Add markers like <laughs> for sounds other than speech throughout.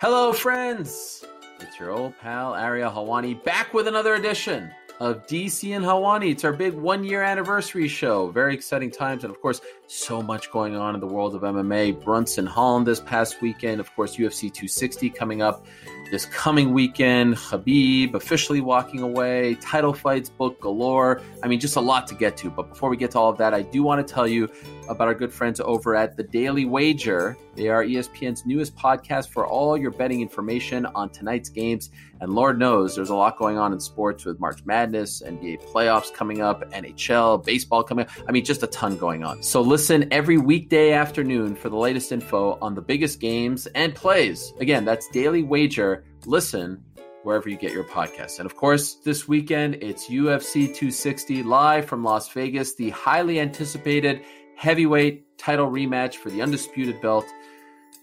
Hello, friends. It's your old pal Ariel Helwani back with another edition of DC and Helwani. It's our big one year anniversary show. Very exciting times, and of course, so much going on in the world of MMA. Brunson Holland this past weekend, of course, UFC 260 coming up this coming weekend. Khabib officially walking away, title fights book galore. I mean, just a lot to get to. But before we get to all of that, I do want to tell you about our good friends over at The Daily Wager. They are ESPN's newest podcast for all your betting information on tonight's games. And Lord knows there's a lot going on in sports with March Madness, NBA playoffs coming up, NHL, baseball coming up. I mean, just a ton going on. So listen every weekday afternoon for the latest info on the biggest games and plays. Again, that's Daily Wager. Listen wherever you get your podcasts. And of course, this weekend it's UFC 260 live from Las Vegas, the highly anticipated heavyweight title rematch for the undisputed belt.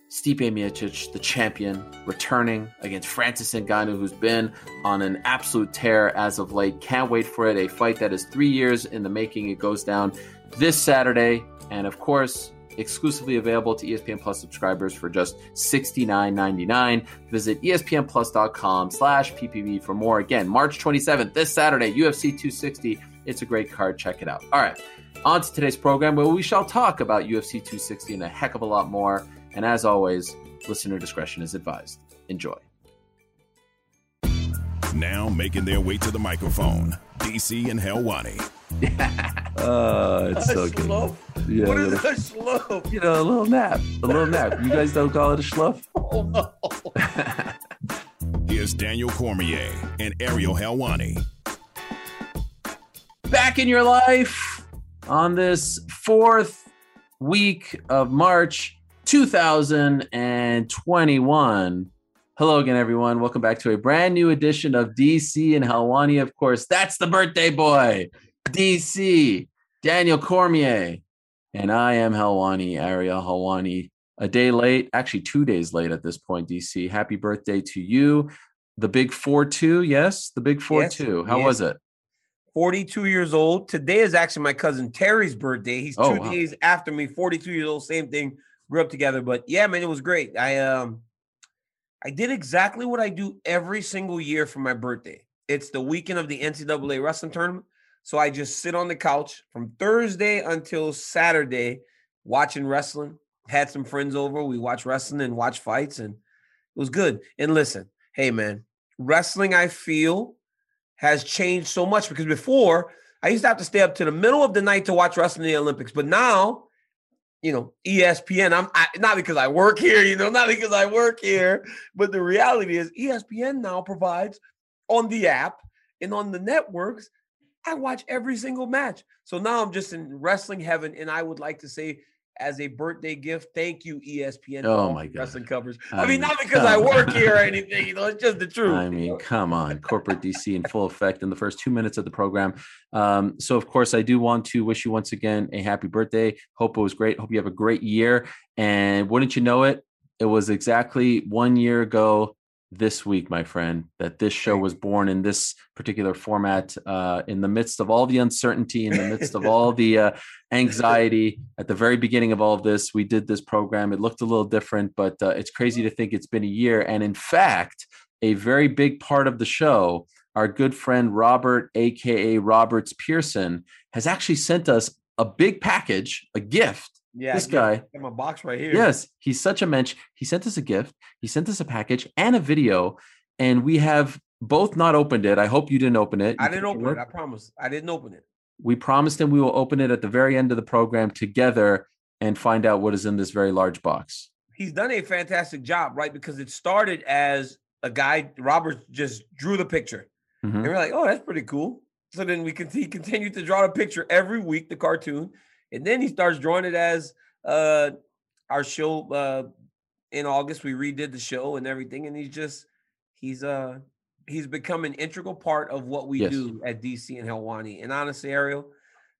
Stipe Miocic, the champion, returning against Francis Ngannou, who's been on an absolute tear as of late. Can't wait for it. A fight that is three years in the making. It goes down this Saturday. And of course, exclusively available to ESPN Plus subscribers for just $69.99. Visit espnplus.com slash ppv for more. Again, March 27th, this Saturday, UFC 260. It's a great card. Check it out. All right, on to today's program where we shall talk about UFC 260 and a heck of a lot more. And as always, listener discretion is advised. Enjoy. Now making their way to the microphone, DC and Helwani. <laughs> Uh, it's so a good. schluff? Yeah, what a is little- a schluff? You know, a little nap. A little nap. You guys don't call it a schluff? <laughs> Oh, no. <laughs> Here's Daniel Cormier and Ariel Helwani. back in your life on this fourth week of March 2021. Hello again, everyone. Welcome back to a brand new edition of DC and Helwani. Of course, that's the birthday boy, DC, Daniel Cormier. And I am Helwani, Ariel Helwani. A day late, actually, two days late at this point, DC. Happy birthday to you. The big 4 2, yes? The big 4 Yes, 2. How yes. was it? 42 years old. Today is actually my cousin Terry's birthday. He's oh, two Oh, wow. days after me, 42 years old, same thing. Grew up together. But yeah, man, it was great. I um I did exactly what I do every single year for my birthday. It's the weekend of the NCAA wrestling tournament. So I just sit on the couch from Thursday until Saturday watching wrestling. Had some friends over. We watch wrestling and watch fights, and it was good. And listen, hey man, wrestling, I feel, has changed so much because before I used to have to stay up to the middle of the night to watch wrestling in the Olympics, but now, you know, ESPN. I'm I, not because I work here, you know, not because I work here, but the reality is ESPN now provides on the app and on the networks. I watch every single match. So now I'm just in wrestling heaven, and I would like to say. As a birthday gift, thank you, ESPN. Oh my God. wrestling covers. I I mean, not because I work here or anything, you know, it's just the truth. I you mean, know? come on, <laughs> corporate DC in full effect in the first two minutes of the program. Um, so, of course, I do want to wish you once again a happy birthday. Hope it was great. Hope you have a great year. And wouldn't you know it, it was exactly one year ago this week, my friend, that this show was born in this particular format, uh, in the midst of all the uncertainty, in the midst of all the uh, anxiety. At the very beginning of all of this, we did this program. It looked a little different, but uh, it's crazy to think it's been a year. And in fact, a very big part of the show, our good friend Robert, aka Roberts Pearson, has actually sent us a big package, a gift. Yeah, this guy, in my box right here. yes, he's such a mensch. He sent us a gift. He sent us a package and a video, and we have both not opened it. I hope you didn't open it. I didn't open look. it. I promise. I didn't open it. We promised him we will open it at the very end of the program together and find out what is in this very large box. He's done a fantastic job, right? Because it started as a guy. Robert just drew the picture, Mhm. and we're like, "Oh, that's pretty cool." So then we can he continued to draw the picture every week, the cartoon, and then he starts drawing it as uh our show uh in August. We redid the show and everything, and he's just he's uh he's become an integral part of what we Yes. do at DC and Helwani. And honestly, Ariel,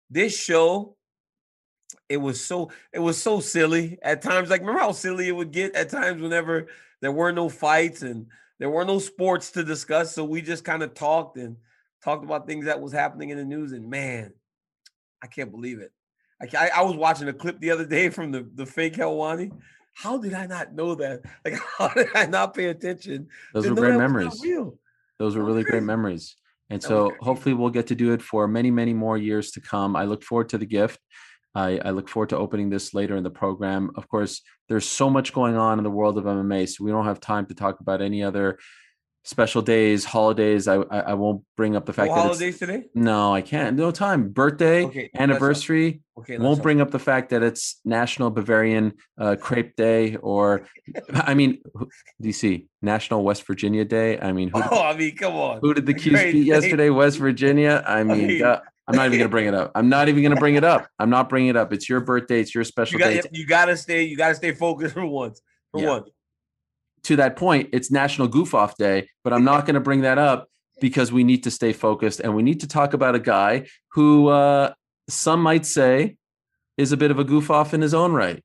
this show it was so it was so silly at times. Like remember how silly it would get at times whenever there were no fights and there were no sports to discuss. So we just kind of talked and talked about things that was happening in the news. And man, I can't believe it. I, I, I was watching a clip the other day from the the fake Helwani. how did I not know that? <laughs> Like, how did I not pay attention? Those were great that was not memories. Those were really great memories. And so hopefully we'll get to do it for many, many more years to come. I look forward to the gift. I, I look forward to opening this later in the program. Of course, there's so much going on in the world of MMA, so we don't have time to talk about any other special days, holidays. I I, I won't bring up the fact that it's, holidays today. no, I can't. No time. Birthday, Okay, anniversary. Okay, Won't bring up the fact that it's National Bavarian uh, Crepe Day, or I mean, DC National West Virginia Day. I mean, who, <laughs> Oh, I mean, come on. who did the <laughs> Qs beat yesterday? West Virginia. I mean, mean- uh, I'm not even gonna bring it up. I'm not even gonna bring it up. I'm not bringing it up. It's your birthday. It's your You special got day. You got to stay. You got to stay focused for once. For Yeah. once. To that point, it's National Goof Off Day, but I'm not going to bring that up because we need to stay focused and we need to talk about a guy who uh, some might say is a bit of a goof off in his own right,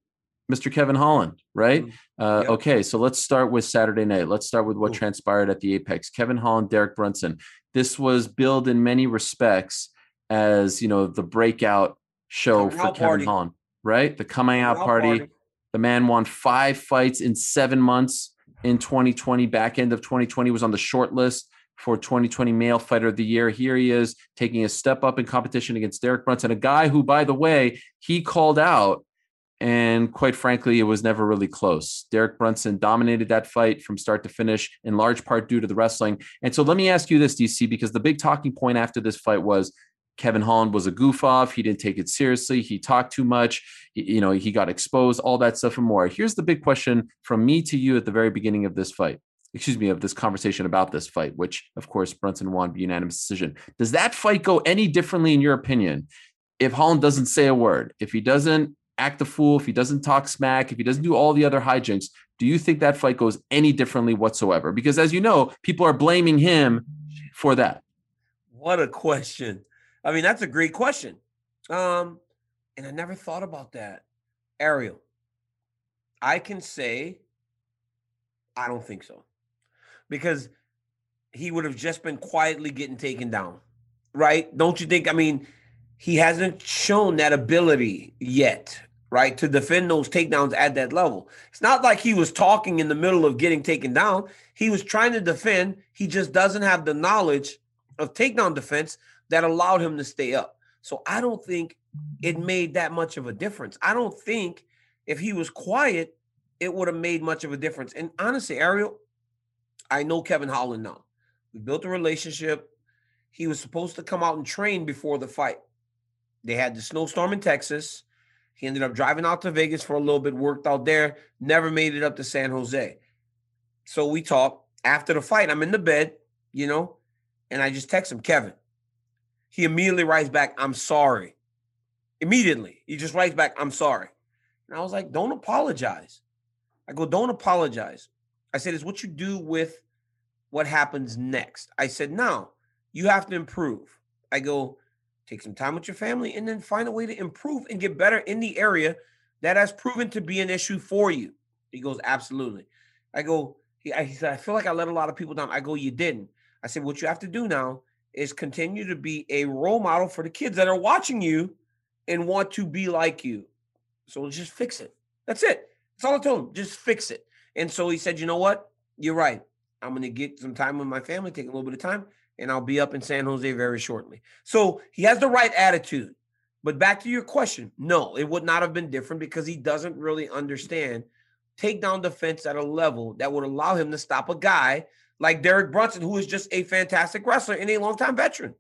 Mr. Kevin Holland, right? Mm, Uh, yep. Okay, so let's start with Saturday night. Let's start with what transpired at the Apex. Kevin Holland, Derek Brunson. This was billed in many respects as you know the breakout show for Kevin party. Holland, right? The coming out Out party. The man won five fights in seven months in 2020. Back end of 2020 was on the short list for 2020 Male Fighter of the Year. Here he is taking a step up in competition against Derek Brunson, a guy who, by the way, he called out. And quite frankly, it was never really close. Derek Brunson dominated that fight from start to finish, in large part due to the wrestling. And so let me ask you this, DC, because the big talking point after this fight was Kevin Holland was a goof off. He didn't take it seriously. He talked too much. You know, he got exposed, all that stuff and more. Here's the big question from me to you at the very beginning of this fight. Excuse me, of this conversation about this fight, which of course Brunson won by unanimous decision. Does that fight go any differently in your opinion if Holland doesn't say a word? If he doesn't act the fool, if he doesn't talk smack, if he doesn't do all the other hijinks, do you think that fight goes any differently whatsoever? Because as you know, people are blaming him for that. What a question. I mean, that's a great question. Um, and I never thought about that. Ariel, I can say I don't think so. Because he would have just been quietly getting taken down. Right? Don't you think? I mean, he hasn't shown that ability yet, right? To defend those takedowns at that level. It's not like he was talking in the middle of getting taken down. He was trying to defend. He just doesn't have the knowledge of takedown defense that allowed him to stay up. So I don't think it made that much of a difference. I don't think if he was quiet, it would have made much of a difference. And honestly, Ariel, I know Kevin Holland now. We built a relationship. He was supposed to come out and train before the fight. They had the snowstorm in Texas. He ended up driving out to Vegas for a little bit, worked out there, never made it up to San Jose. So we talked after the fight. I'm in the bed, you know, and I just text him, Kevin. He immediately writes back, I'm sorry. Immediately. He just writes back, I'm sorry. And I was like, don't apologize. I go, don't apologize. I said, it's what you do with what happens next. I said, now you have to improve. I go, take some time with your family and then find a way to improve and get better in the area that has proven to be an issue for you. He goes, absolutely. I go, he, I, he said, I feel like I let a lot of people down. I go, you didn't. I said, what you have to do now is continue to be a role model for the kids that are watching you and want to be like you. So just fix it. That's it. That's all I told him. Just fix it. And so he said, you know what? You're right. I'm going to get some time with my family, take a little bit of time, and I'll be up in San Jose very shortly. So he has the right attitude. But back to your question, no, it would not have been different because he doesn't really understand takedown defense at a level that would allow him to stop a guy like Derek Brunson, who is just a fantastic wrestler and a longtime veteran.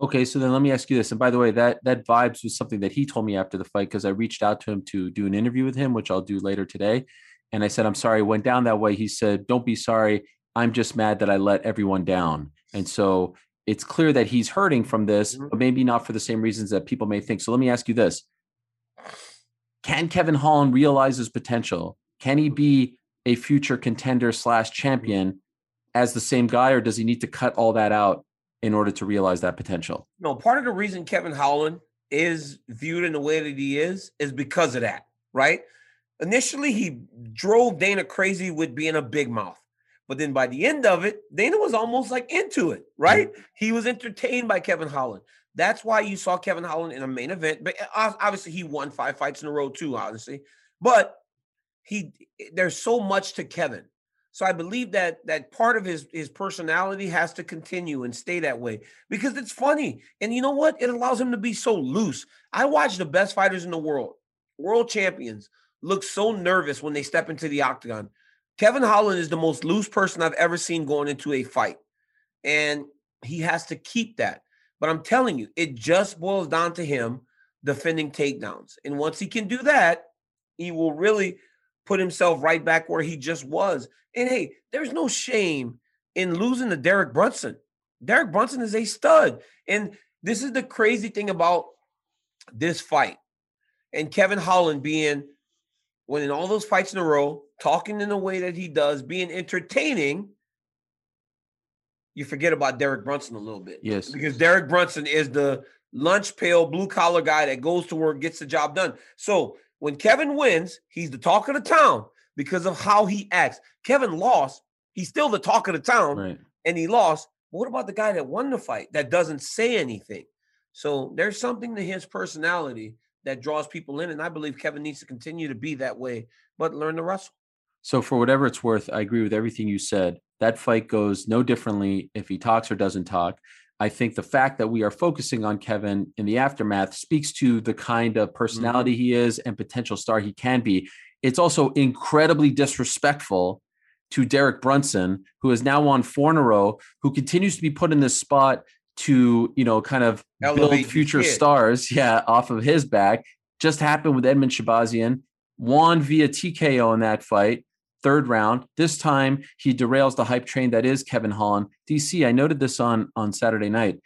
Okay, so then let me ask you this. And by the way, that that vibes was something that he told me after the fight because I reached out to him to do an interview with him, which I'll do later today. And I said, I'm sorry, went down that way. He said, Don't be sorry. I'm just mad that I let everyone down. And so it's clear that he's hurting from this, Mhm. but maybe not for the same reasons that people may think. So let me ask you this. Can Kevin Holland realize his potential? Can he be a future contender slash champion as the same guy, or does he need to cut all that out in order to realize that potential? No, part of the reason Kevin Holland is viewed in the way that he is is because of that, right? Initially, he drove Dana crazy with being a big mouth. But then by the end of it, Dana was almost like into it, right? He was entertained by Kevin Holland. That's why you saw Kevin Holland in a main event. But uh, obviously, he won five fights in a row, too, honestly. But he there's so much to Kevin. So I believe that that part of his his personality has to continue and stay that way because it's funny. And you know what? It allows him to be so loose. I watch the best fighters in the world, world champions, look so nervous when they step into the octagon. Kevin Holland is the most loose person I've ever seen going into a fight. And he has to keep that. But I'm telling you, it just boils down to him defending takedowns. And once he can do that, he will really put himself right back where he just was. And hey, there's no shame in losing to Derek Brunson. Derek Brunson is a stud. And this is the crazy thing about this fight. And Kevin Holland being winning all those fights in a row, talking in the way that he does, being entertaining. You forget about Derek Brunson a little bit. Yes. Because Derek Brunson is the lunch pail, blue collar guy that goes to work, gets the job done. So when Kevin wins, he's the talk of the town because of how he acts. Kevin lost, he's still the talk of the town, Right. and he lost. But what about the guy that won the fight that doesn't say anything? So there's something to his personality that draws people in, and I believe Kevin needs to continue to be that way, but learn to wrestle. So for whatever it's worth, I agree with everything you said. That fight goes no differently if he talks or doesn't talk. I think the fact that we are focusing on Kevin in the aftermath speaks to the kind of personality mm-hmm. he is and potential star he can be. It's also incredibly disrespectful to Derek Brunson, who is now on four in a row, who continues to be put in this spot to, you know, kind of Elevate build future stars, yeah, off of his back. Just happened with Edmen Shahbazyan, won via TKO in that fight, third round. This time he derails the hype train that is Kevin Holland. DC, I noted this on on Saturday night.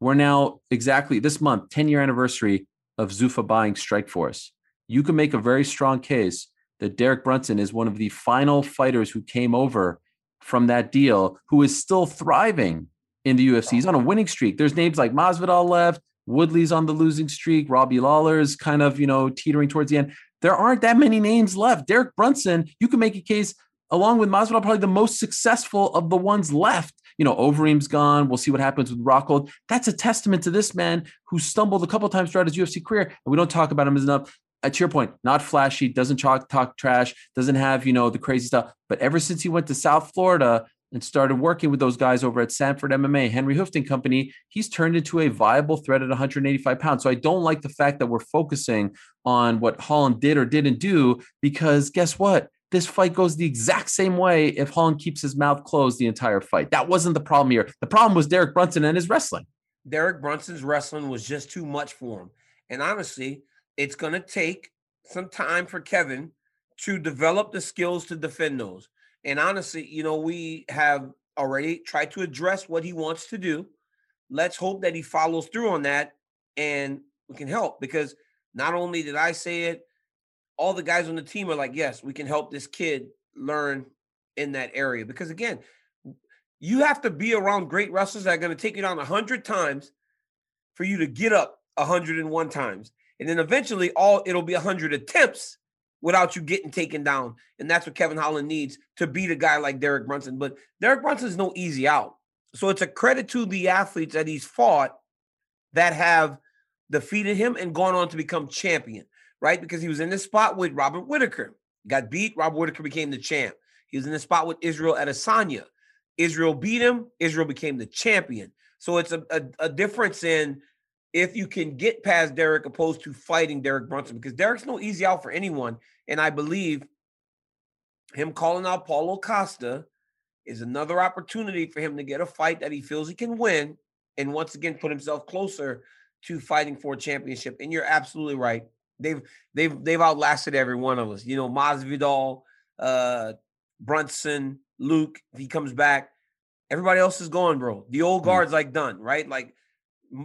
We're now exactly this month, 10 year anniversary of Zuffa buying Strikeforce. You can make a very strong case that Derek Brunson is one of the final fighters who came over from that deal, who is still thriving in the UFC. He's on a winning streak. There's names like Masvidal left, Woodley's on the losing streak, Robbie Lawler's kind of, you know, teetering towards the end. There aren't that many names left. Derek Brunson, you can make a case along with Masvidal, probably the most successful of the ones left. You know, Overeem's gone. We'll see what happens with Rockhold. That's a testament to this man who stumbled a couple times throughout his UFC career, and we don't talk about him enough. Uh, to your point, not flashy, doesn't talk talk trash, doesn't have you know the crazy stuff. But ever since he went to South Florida and started working with those guys over at Sanford MMA, Henry Hoofton Company, he's turned into a viable threat at 185 pounds. So I don't like the fact that we're focusing on what Holland did or didn't do because guess what? This fight goes the exact same way if Holland keeps his mouth closed the entire fight. That wasn't the problem here. The problem was Derek Brunson and his wrestling. Derek Brunson's wrestling was just too much for him. And honestly, it's going to take some time for Kevin to develop the skills to defend those. And honestly, you know, we have already tried to address what he wants to do. Let's hope that he follows through on that and we can help because not only did I say it, all the guys on the team are like, yes, we can help this kid learn in that area. Because again, you have to be around great wrestlers that are going to take you down 100 times for you to get up 101 times. And then eventually all it'll be 100 attempts without you getting taken down. And that's what Kevin Holland needs to beat a guy like Derek Brunson. But Derek Brunson is no easy out. So it's a credit to the athletes that he's fought that have defeated him and gone on to become champion, right? Because he was in this spot with Robert Whitaker, got beat. Robert Whitaker became the champ. He was in the spot with Israel Adesanya. Israel beat him. Israel became the champion. So it's a, a, a difference in if you can get past Derek opposed to fighting Derek Brunson because Derek's no easy out for anyone. And I believe him calling out Paulo Costa is another opportunity for him to get a fight that he feels he can win and once again put himself closer to fighting for a championship. And you're absolutely right. They've they've they've outlasted every one of us. You know, Masvidal, uh, Brunson, Luke, if he comes back, everybody else is gone, bro. The old Mm. guard's like done, right? Like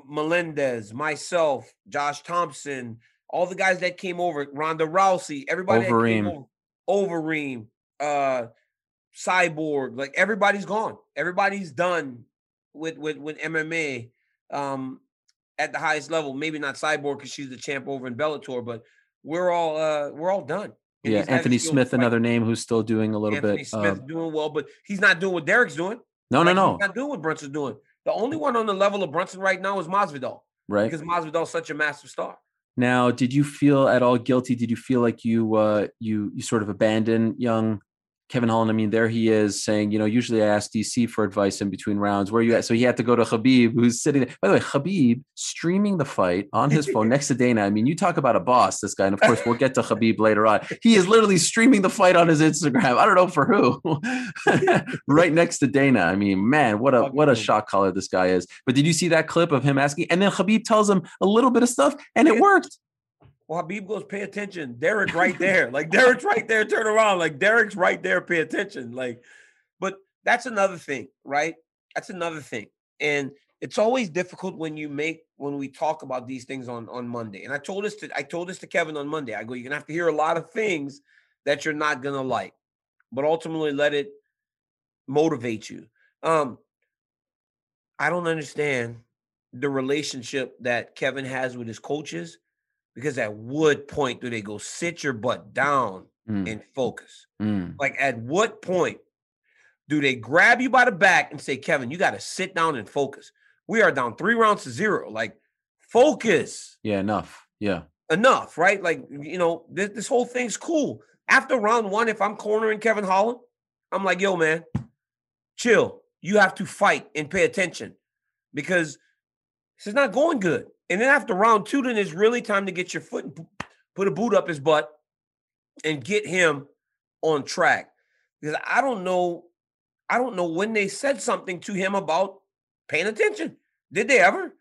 Melendez, myself, Josh Thomson, all the guys that came over, Ronda Rousey, everybody that came Overeem. over, Overeem, uh, Cyborg, like everybody's gone. Everybody's done with with with MMA um at the highest level. Maybe not Cyborg because she's the champ over in Bellator, but we're all uh we're all done. And Yeah, these guys are Anthony Smith, another name who's still doing a little Anthony bit. Smith of- doing well, but he's not doing what Derek's doing. no, no, Like, no. He's not doing what Brunson's doing. The only one on the level of Brunson right now is Masvidal Right. because Masvidal's such a massive star. Now, did you feel at all guilty? Did you feel like you uh, you you sort of abandoned young Kevin Holland, I mean, there he is saying, you know, usually I ask DC for advice in between rounds. Where are you at? So he had to go to Khabib, who's sitting there. By the way, Khabib streaming the fight on his phone next to Dana. I mean, you talk about a boss, this guy. And of course, we'll get to Khabib later on. He is literally streaming the fight on his Instagram. I don't know for who. <laughs> right next to Dana. I mean, man, what a what a shot caller this guy is. But did you see that clip of him asking? And then Khabib tells him a little bit of stuff, and it worked. Well, Khabib goes, pay attention. Derek right there. like Derek's right there, turn around. Like Derek's right there, pay attention. Like, but that's another thing, right? That's another thing. And it's always difficult when you make when we talk about these things on on Monday. And I told this to I told this to Kevin on Monday. I go, you're gonna have to hear a lot of things that you're not gonna like, but ultimately let it motivate you. Um, I don't understand the relationship that Kevin has with his coaches because at what point do they go sit your butt down mm. and focus? Mm. Like at what point do they grab you by the back and say, Kevin, you got to sit down and focus? We are down three rounds to zero. Like focus. Yeah, enough. Yeah. Enough, right? Like, you know, this, this whole thing's cool. After round one, if I'm cornering Kevin Holland, I'm like, yo, man, chill. You have to fight and pay attention because this is not going good. And then after round two, then it's really time to get your foot and put a boot up his butt and get him on track. Because I don't know, I don't know when they said something to him about paying attention. Did they ever?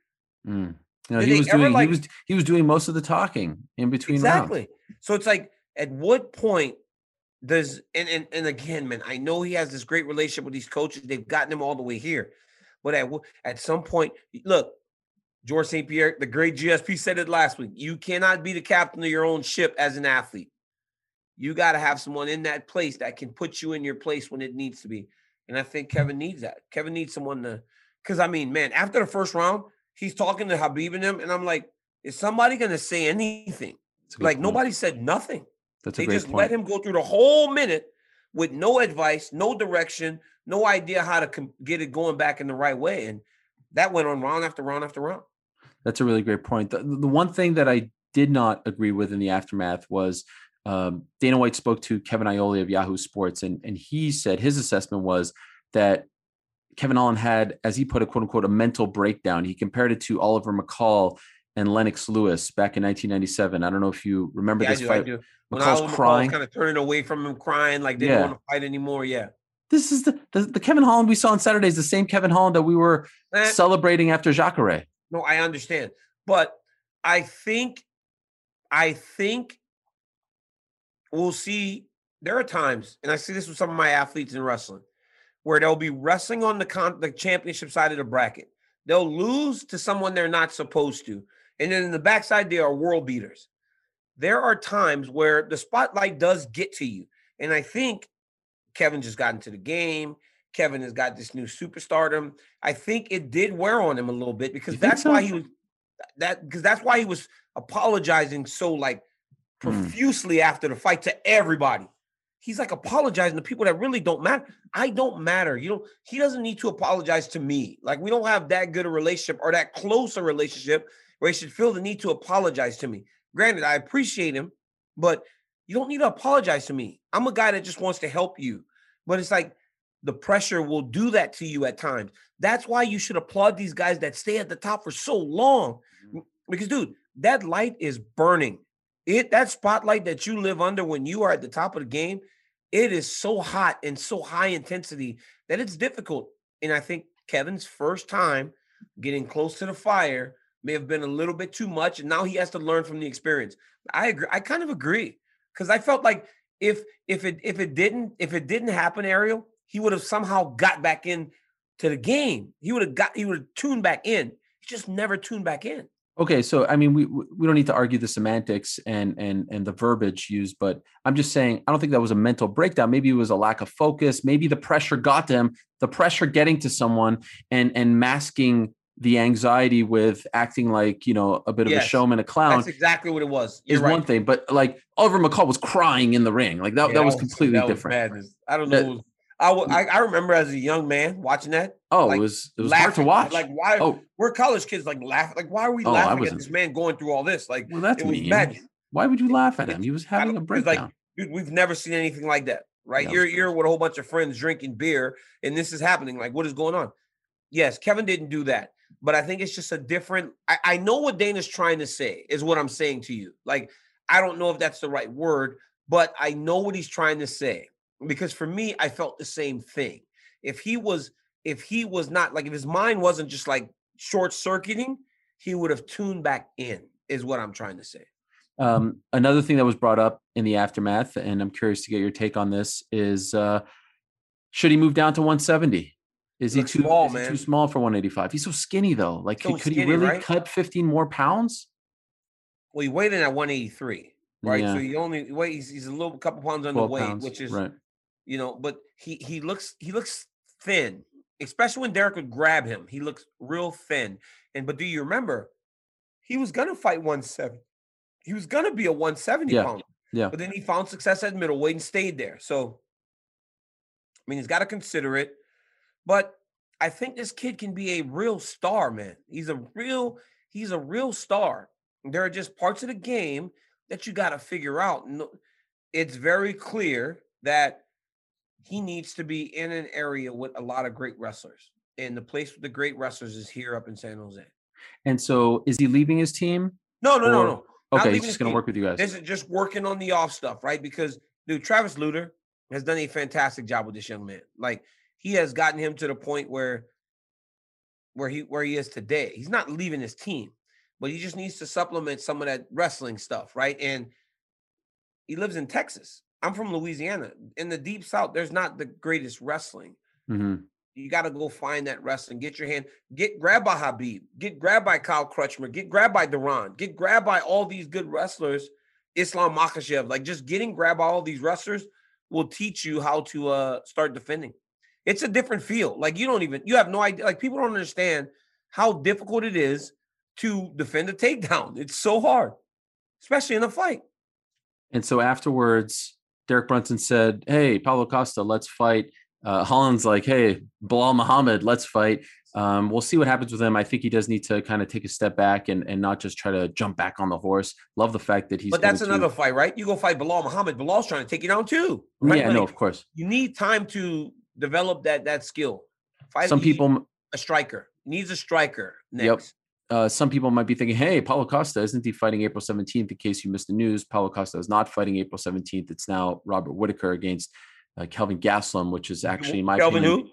Mm. No, he was doing like, he was he was doing most of the talking in between. Exactly. Rounds. So it's like, at what point does and, and and again, man, I know he has this great relationship with these coaches. They've gotten him all the way here, but at at some point, look, Georges St. Pierre, the great GSP, said it last week. You cannot be the captain of your own ship as an athlete. You got to have someone in that place that can put you in your place when it needs to be. And I think Kevin needs that. Kevin needs someone to, because I mean, man, after the first round, he's talking to Khabib and him, and I'm like, is somebody going to say anything? Like point. nobody said nothing. That's they just point. let him go through the whole minute with no advice, no direction, no idea how to com- get it going back in the right way. And that went on round after round after round. That's a really great point. The, the one thing that I did not agree with in the aftermath was um, Dana White spoke to Kevin Iole of Yahoo Sports, and and he said his assessment was that Kevin Holland had, as he put it, quote unquote, a mental breakdown. He compared it to Oliver McCall and Lennox Lewis back in 1997. I don't know if you remember yeah, this I do, fight. I do. McCall's crying, kind of turning away from him, crying like they yeah. don't want to fight anymore. Yeah. This is the, the, the Kevin Holland we saw on Saturday is the same Kevin Holland that we were eh. celebrating after Jacare. No, I understand. But I think, I think we'll see. There are times, and I see this with some of my athletes in wrestling, where they'll be wrestling on the con- the championship side of the bracket. They'll lose to someone they're not supposed to, and then in the backside they are world beaters. There are times where the spotlight does get to you, and I think Kevin just got into the game. Kevin has got this new superstardom. I think it did wear on him a little bit because that's so? why he was that because that's why he was apologizing so like hmm. profusely mm. after the fight to everybody. He's like apologizing to people that really don't matter. I don't matter. You know, he doesn't need to apologize to me. Like we don't have that good a relationship or that close a relationship where he should feel the need to apologize to me. Granted, I appreciate him, but you don't need to apologize to me. I'm a guy that just wants to help you. But it's like the pressure will do that to you at times. That's why you should applaud these guys that stay at the top for so long. Mm-hmm. Because, dude, that light is burning. It that spotlight that you live under when you are at the top of the game, it is so hot and so high intensity that it's difficult. And I think Kevin's first time getting close to the fire may have been a little bit too much, and now he has to learn from the experience. I agree. I kind of agree because I felt like if if it if it didn't if it didn't happen, Ariel, he would have somehow got back in to the game. He would have got he would have tuned back in. He just never tuned back in. Okay, so I mean, we we don't need to argue the semantics and and and the verbiage used, but I'm just saying I don't think that was a mental breakdown. Maybe it was a lack of focus. Maybe the pressure got to him. The pressure getting to someone and and masking the anxiety with acting like you know a bit yes, of a showman, a clown. That's exactly what it was. You're is right. one thing, but like Oliver McCall was crying in the ring, like that. Yeah, that was completely that was different. Madness. I don't know. That, I, I I remember as a young man watching that. Oh, like, it was it was hard to watch. Like why? oh, We're college kids, like laugh. Like why are we Oh, laughing at this man going through all this? Like well, that's it was mean. magic. Why would you laugh at him? He was having a it's like- breakdown. dude, we've never seen anything like that, right? That you're you're with a whole bunch of friends drinking beer, and this is happening. Like, what is going on? Yes, Kevin didn't do that, but I think it's just a different. I, I know what Dana's trying to say is what I'm saying to you. Like, I don't know if that's the right word, but I know what he's trying to say because for me, I felt the same thing. If he was, if he was not like, if his mind wasn't just like short circuiting, he would have tuned back in. Is what I'm trying to say. Um, another thing that was brought up in the aftermath, and I'm curious to get your take on this, is uh, should he move down to 170? Is he too small, is he man. too small for 185? He's so skinny though. Like, So could, could he really right? cut 15 more pounds? Well, he weighed in at 183, right? Yeah. So he only wait. He's, he's a little couple pounds 12 underweight, which is right. you know. But he he looks he looks thin, especially when Derek would grab him. He looks real thin. And but do you remember he was gonna fight 170? He was gonna be a 170 Yeah, pounder. yeah. But then he found success at middleweight and stayed there. So I mean, he's got to consider it. But I think this kid can be a real star, man. He's a real he's a real star. There are just parts of the game that you got to figure out. It's very clear that he needs to be in an area with a lot of great wrestlers. And the place with the great wrestlers is here up in San Jose. And so, is he leaving his team? No, no, no, Or- no. Not Okay, he's just going to work with you guys. This is just working on the off stuff, right? Because dude, Travis Lutter has done a fantastic job with this young man. Like he has gotten him to the point where where he where he is today. He's not leaving his team, but he just needs to supplement some of that wrestling stuff, right? And he lives in Texas. I'm from Louisiana. In the deep south, there's not the greatest wrestling. hmm You got to go find that wrestling. Get your hand, get grabbed by Khabib, get grabbed by Kyle Crutchmer, get grabbed by Duran, get grabbed by all these good wrestlers. Islam Makhachev, like just getting grabbed by all these wrestlers will teach you how to uh start defending. It's a different feel. Like you don't even you have no idea. Like people don't understand how difficult it is to defend a takedown. It's so hard, especially in a fight. And so afterwards, Derek Brunson said, "Hey, Paulo Costa, let's fight." Uh, Holland's like, "Hey, Belal Muhammad, let's fight." Um, we'll see what happens with him. I think he does need to kind of take a step back and, and not just try to jump back on the horse. Love the fact that he's. but that's going to- another fight, right? You go fight Belal Muhammad. Belal's trying to take you down too. Right? Yeah, no, of course. you need time to develop that that skill. Fight Some people, a striker needs a striker next. Yep. uh, some people might be thinking, "Hey, Paulo Costa, isn't he fighting April 17th?" In case you missed the news, Paulo Costa is not fighting April 17th. It's now Robert Whitaker against uh, Kelvin Gaslam, which is actually in my Kelvin opinion,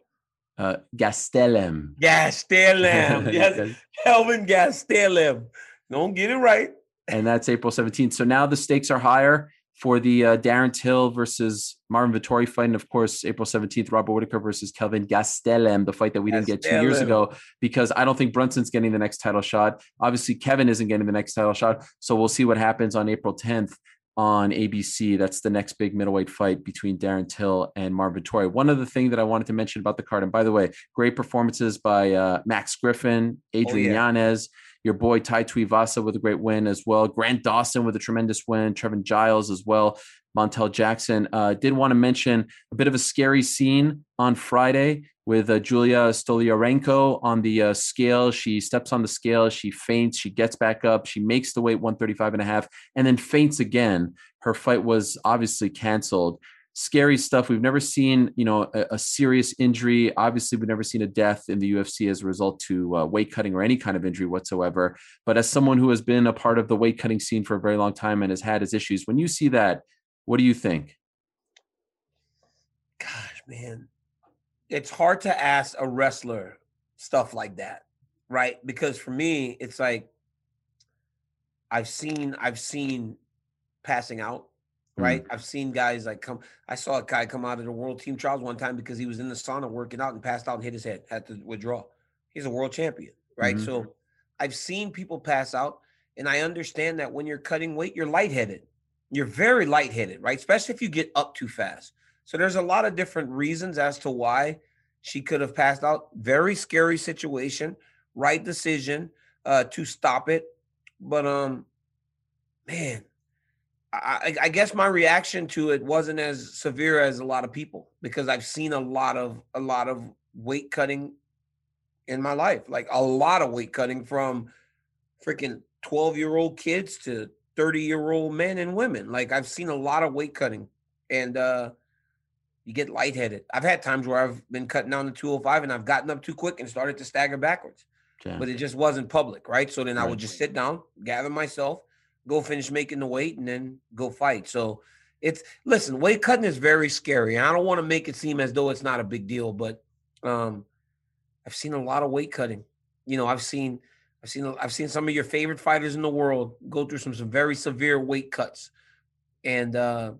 who? uh, Gastelum. Gastelum. <laughs> yes, Kelvin Gastelum. Don't get it right. and that's April 17th. So now the stakes are higher for the uh, Darren Till versus Marvin Vettori fight. And of course, April 17th, Robert Whitaker versus Kelvin Gastelum, the fight that we didn't get two years ago, because I don't think Brunson's getting the next title shot. Obviously, Kevin isn't getting the next title shot. So we'll see what happens on April 10th on ABC. That's the next big middleweight fight between Darren Till and Marvin Vettori. One other thing that I wanted to mention about the card, and by the way, great performances by uh, Max Griffin, Adrian yeah. Yanez, your boy Tai Tuivasa with a great win as well. Grant Dawson with a tremendous win. Trevin Giles as well. Montel Jackson. Uh, did want to mention a bit of a scary scene on Friday with uh, Julija Stoliarenko on the uh, scale. She steps on the scale, she faints, she gets back up, she makes the weight 135 and a half, and then faints again. Her fight was obviously canceled. Scary stuff. We've never seen, you know, a, a serious injury. Obviously, we've never seen a death in the UFC as a result to uh, weight cutting or any kind of injury whatsoever. But as someone who has been a part of the weight cutting scene for a very long time and has had his issues, when you see that, what do you think? Gosh, man. It's hard to ask a wrestler stuff like that, right? Because for me, it's like I've seen I've seen passing out, right? I've seen guys like come. I saw a guy come out of the world team trials one time because he was in the sauna working out and passed out and hit his head, had to withdraw. He's a world champion, right? Mhm. So I've seen people pass out, and I understand that when you're cutting weight, you're lightheaded. You're very lightheaded, right? Especially if you get up too fast. So there's a lot of different reasons as to why she could have passed out. Very scary situation, right decision uh, to stop it. But um, man, I, I guess my reaction to it wasn't as severe as a lot of people because I've seen a lot of a lot of weight cutting in my life, like a lot of weight cutting from freaking 12 year old kids to 30 year old men and women. Like I've seen a lot of weight cutting and uh you get lightheaded. I've had times where I've been cutting down to 205 and I've gotten up too quick and started to stagger backwards. Yeah. But it just wasn't public, right? So then I would just sit down, gather myself, go finish making the weight, and then go fight. So it's listen, weight cutting is very scary. I don't want to make it seem as though it's not a big deal, but um I've seen a lot of weight cutting. You know, I've seen I've seen I've seen some of your favorite fighters in the world go through some some very severe weight cuts. And uh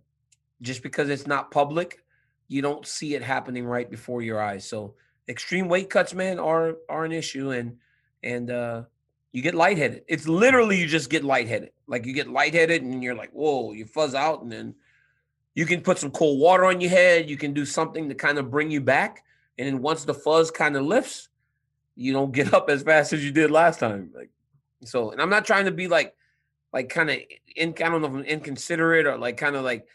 just because it's not public, you don't see it happening right before your eyes. So extreme weight cuts, man, are are an issue and and uh you get lightheaded. It's literally you just get lightheaded. Like you get lightheaded and you're like, whoa, you fuzz out, and then you can put some cold water on your head. You can do something to kind of bring you back. And then once the fuzz kind of lifts, you don't get <laughs> up as fast as you did last time. Like so, and I'm not trying to be like like kind of in I don't know if I'm inconsiderate or like kind of like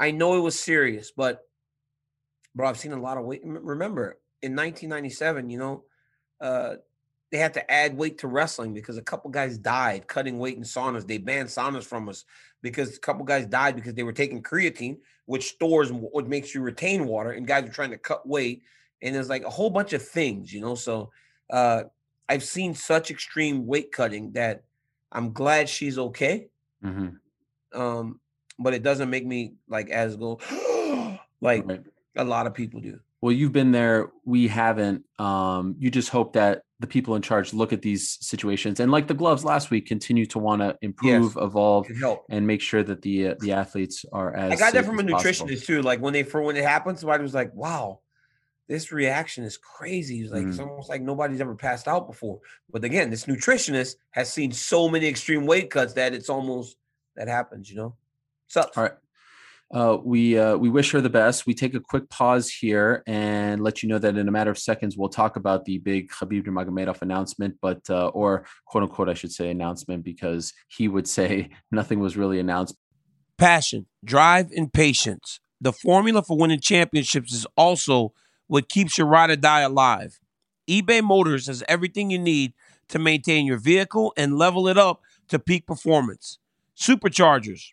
I know it was serious, but bro, I've seen a lot of weight. Remember in 1997, you know, uh, they had to add weight to wrestling because a couple guys died cutting weight in saunas. They banned saunas from us because a couple guys died because they were taking creatine, which stores what makes you retain water, and guys were trying to cut weight. And there's like a whole bunch of things, you know. So uh, I've seen such extreme weight cutting that I'm glad she's okay. Mhm. Um, but it doesn't make me like as go <gasps> like Right. a lot of people do. Well, you've been there. We haven't. Um, you just hope that the people in charge look at these situations and, like the gloves last week, continue to want to improve, evolve, Could help. and make sure that the uh, the athletes are as. I got that from a as possible. nutritionist too. Like when they for when it happened, somebody was like, "Wow, this reaction is crazy." It's like it's Mhm. almost like nobody's ever passed out before. But again, this nutritionist has seen so many extreme weight cuts that it's almost that happens. You know, sucks. All right. Uh, we uh, we wish her the best. We take a quick pause here and let you know that in a matter of seconds we'll talk about the big Khabib Nurmagomedov announcement, but uh, or quote unquote I should say announcement because he would say <laughs> nothing was really announced. passion, drive, and patience. The formula for winning championships is also what keeps your ride or die alive. eBay Motors has everything you need to maintain your vehicle and level it up to peak performance. Superchargers,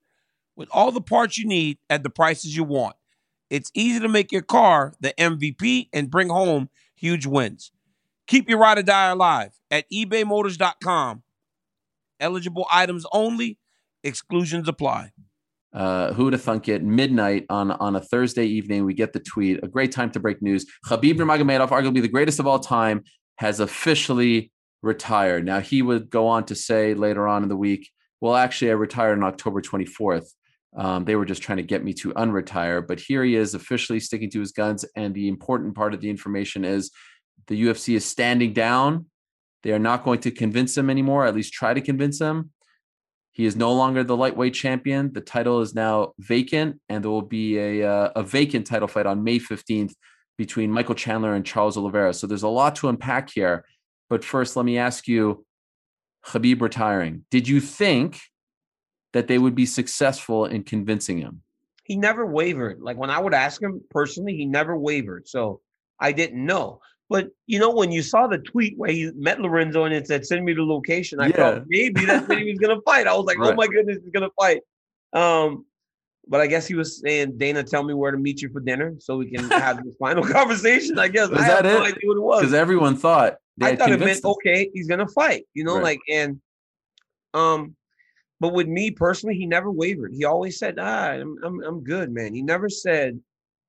With all the parts you need at the prices you want, it's easy to make your car the MVP and bring home huge wins. Keep your ride or die alive at ebaymotors.com. Eligible items only, exclusions apply. Uh, who would have thunk it? Midnight on on a Thursday evening, we get the tweet. A great time to break news. Khabib Nurmagomedov, arguably the greatest of all time, has officially retired. Now he would go on to say later on in the week, "Well, actually, I retired on October 24th. Um, they were just trying to get me to unretire." But here he is, officially sticking to his guns. And the important part of the information is the UFC is standing down. They are not going to convince him anymore. At least try to convince him. He is no longer the lightweight champion. The title is now vacant, and there will be a uh, a vacant title fight on May fifteenth between Michael Chandler and Charles Oliveira. So there's a lot to unpack here. But first, let me ask you, Khabib retiring. Did you think that they would be successful in convincing him? He never wavered. Like when I would ask him personally, he never wavered. So I didn't know. But you know, when you saw the tweet where he met Lorenzo and it said, "Send me the location," I Yeah. thought maybe that's when he was gonna fight. I was like, "Oh my goodness, he's gonna fight." Um, but I guess he was saying, "Dana, tell me where to meet you for dinner so we can have this <laughs> final conversation." I guess Was I that no it? idea what it was. Because everyone thought they I thought it meant him. okay, he's gonna fight, you know, Right. like and um, but with me personally, he never wavered. He always said, "Ah, I'm I'm I'm good, man." He never said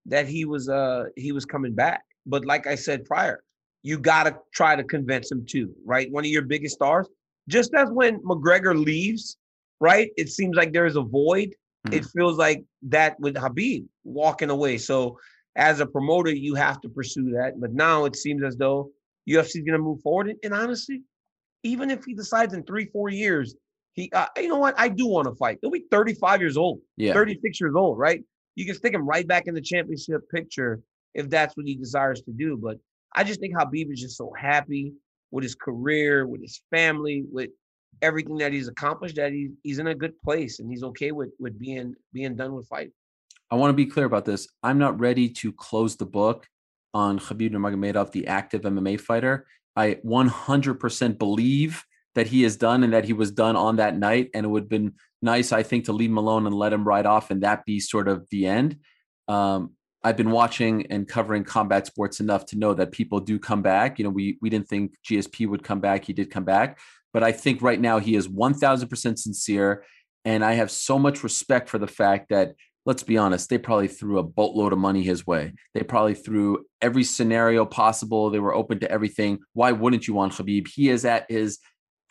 that he was uh he was coming back. But like I said prior, you gotta try to convince him too, right? One of your biggest stars, just as when McGregor leaves, right? It seems like there is a void it feels like that with Khabib walking away. So as a promoter, you have to pursue that. But now it seems as though UFC is going to move forward. And, and honestly, even if he decides in three, four years, he, uh, you know what, I do want to fight. He'll be 35 years old, Yeah. 36 years old, right? You can stick him right back in the championship picture if that's what he desires to do. But I just think Khabib is just so happy with his career, with his family, with everything that he's accomplished. That he, he's in a good place and he's okay with with being being done with fighting. I want to be clear about this. I'm not ready to close the book on Khabib Nurmagomedov, the active MMA fighter. I 100% believe that he has done and that he was done on that night. And it would have been nice, I think, to leave him alone and let him ride off and that be sort of the end. Um, I've been watching and covering combat sports enough to know that people do come back. You know, we we didn't think GSP would come back. He did come back, but I think right now he is 1000% sincere. And I have so much respect for the fact that let's be honest, they probably threw a boatload of money his way. They probably threw every scenario possible. They were open to everything. Why wouldn't you want Khabib? He is at his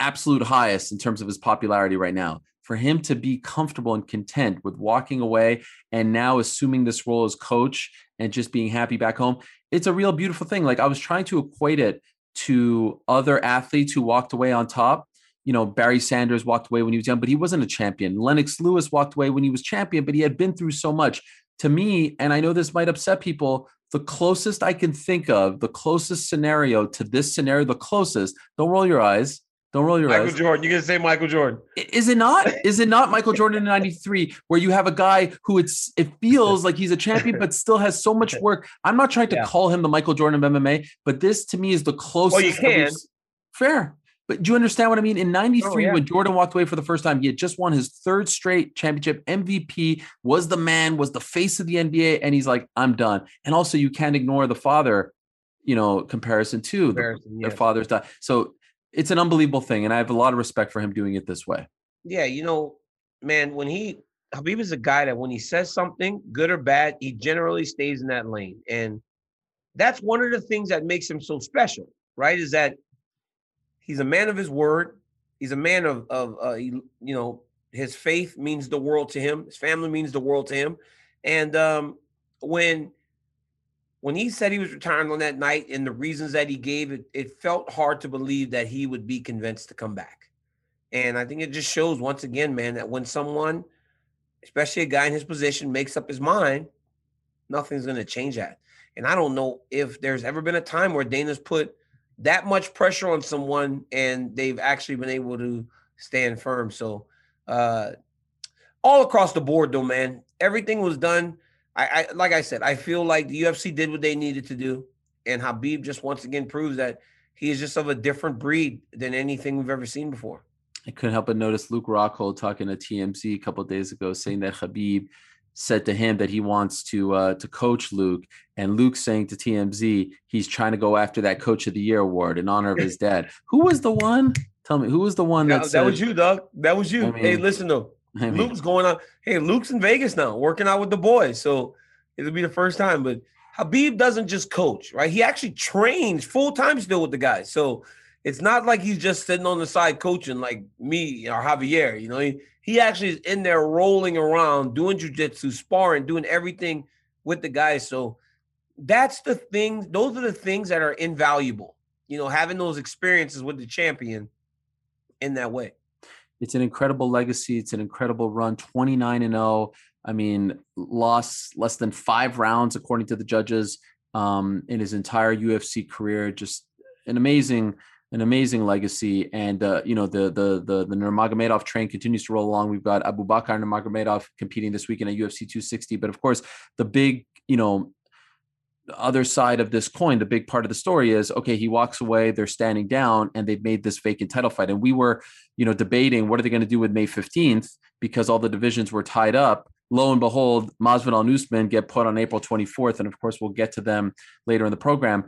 absolute highest in terms of his popularity right now. For him to be comfortable and content with walking away and now assuming this role as coach and just being happy back home, it's a real beautiful thing. Like I was trying to equate it to other athletes who walked away on top you know, Barry Sanders walked away when he was young, but he wasn't a champion. Lennox Lewis walked away when he was champion, but he had been through so much. To me, and I know this might upset people, the closest I can think of, the closest scenario to this scenario, the closest, don't roll your eyes. Don't roll your Michael eyes. Michael Jordan, you can say Michael Jordan. Is it not? Is it not Michael Jordan in 93 where you have a guy who it's it feels like he's a champion but still has so much <laughs> work. I'm not trying to Yeah. call him the Michael Jordan of MMA, but this to me is the closest that we've can. Fair. But do you understand what I mean? In 93 yeah. when Jordan walked away for the first time, he had just won his third straight championship MVP, was the man, was the face of the NBA and he's like I'm done. And also you can't ignore the father, you know, comparison too. The- Comparison, Their fathers died. So it's an unbelievable thing and I have a lot of respect for him doing it this way. Yeah, you know, man, when he Khabib is a guy that when he says something, good or bad, he generally stays in that lane. And that's one of the things that makes him so special, right? Is that he's a man of his word. He's a man of of uh, he, you know, his faith means the world to him. His family means the world to him. And um when when he said he was retiring on that night and the reasons that he gave it, it felt hard to believe that he would be convinced to come back. And I think it just shows once again, man, that when someone, especially a guy in his position, makes up his mind, nothing's going to change that. And I don't know if there's ever been a time where Dana's put that much pressure on someone and they've actually been able to stand firm. So, uh, all across the board, though, man, everything was done. I, I like I said, I feel like the UFC did what they needed to do, and Khabib just once again proves that he is just of a different breed than anything we've ever seen before. I couldn't help but notice Luke Rockhold talking to TMZ a couple of days ago, saying that Khabib said to him that he wants to uh, to coach Luke, and Luke saying to TMZ he's trying to go after that Coach of the Year award in honor of his <laughs> dad. Who was the one? Tell me, who was the one that, That, that was you, Doug. That was you. I hey, listen though, I mean, Luke's going on. Hey, Luke's in Vegas now, working out with the boys. So it'll be the first time. But Khabib doesn't just coach, right? He actually trains full time still with the guys. So it's not like he's just sitting on the side coaching like me or Javier. You know, he, he actually is in there rolling around, doing jujitsu, sparring, doing everything with the guys. So that's the thing. Those are the things that are invaluable. You know, having those experiences with the champion in that way. It's an incredible legacy. It's an incredible run, 29 and 0. I mean, lost less than five rounds according to the judges um, in his entire UFC career. Just an amazing, an amazing legacy. And uh, you know, the the the the Nurmagomedov train continues to roll along. We've got Abu Bakr Nurmagomedov competing this weekend at UFC 260. But of course, the big, you know, other side of this coin, the big part of the story is okay, he walks away, they're standing down, and they've made this vacant title fight. And we were, you know, debating what are they going to do with May 15th because all the divisions were tied up. Lo and behold, Masvidal and Usman get put on April 24th. And of course, we'll get to them later in the program.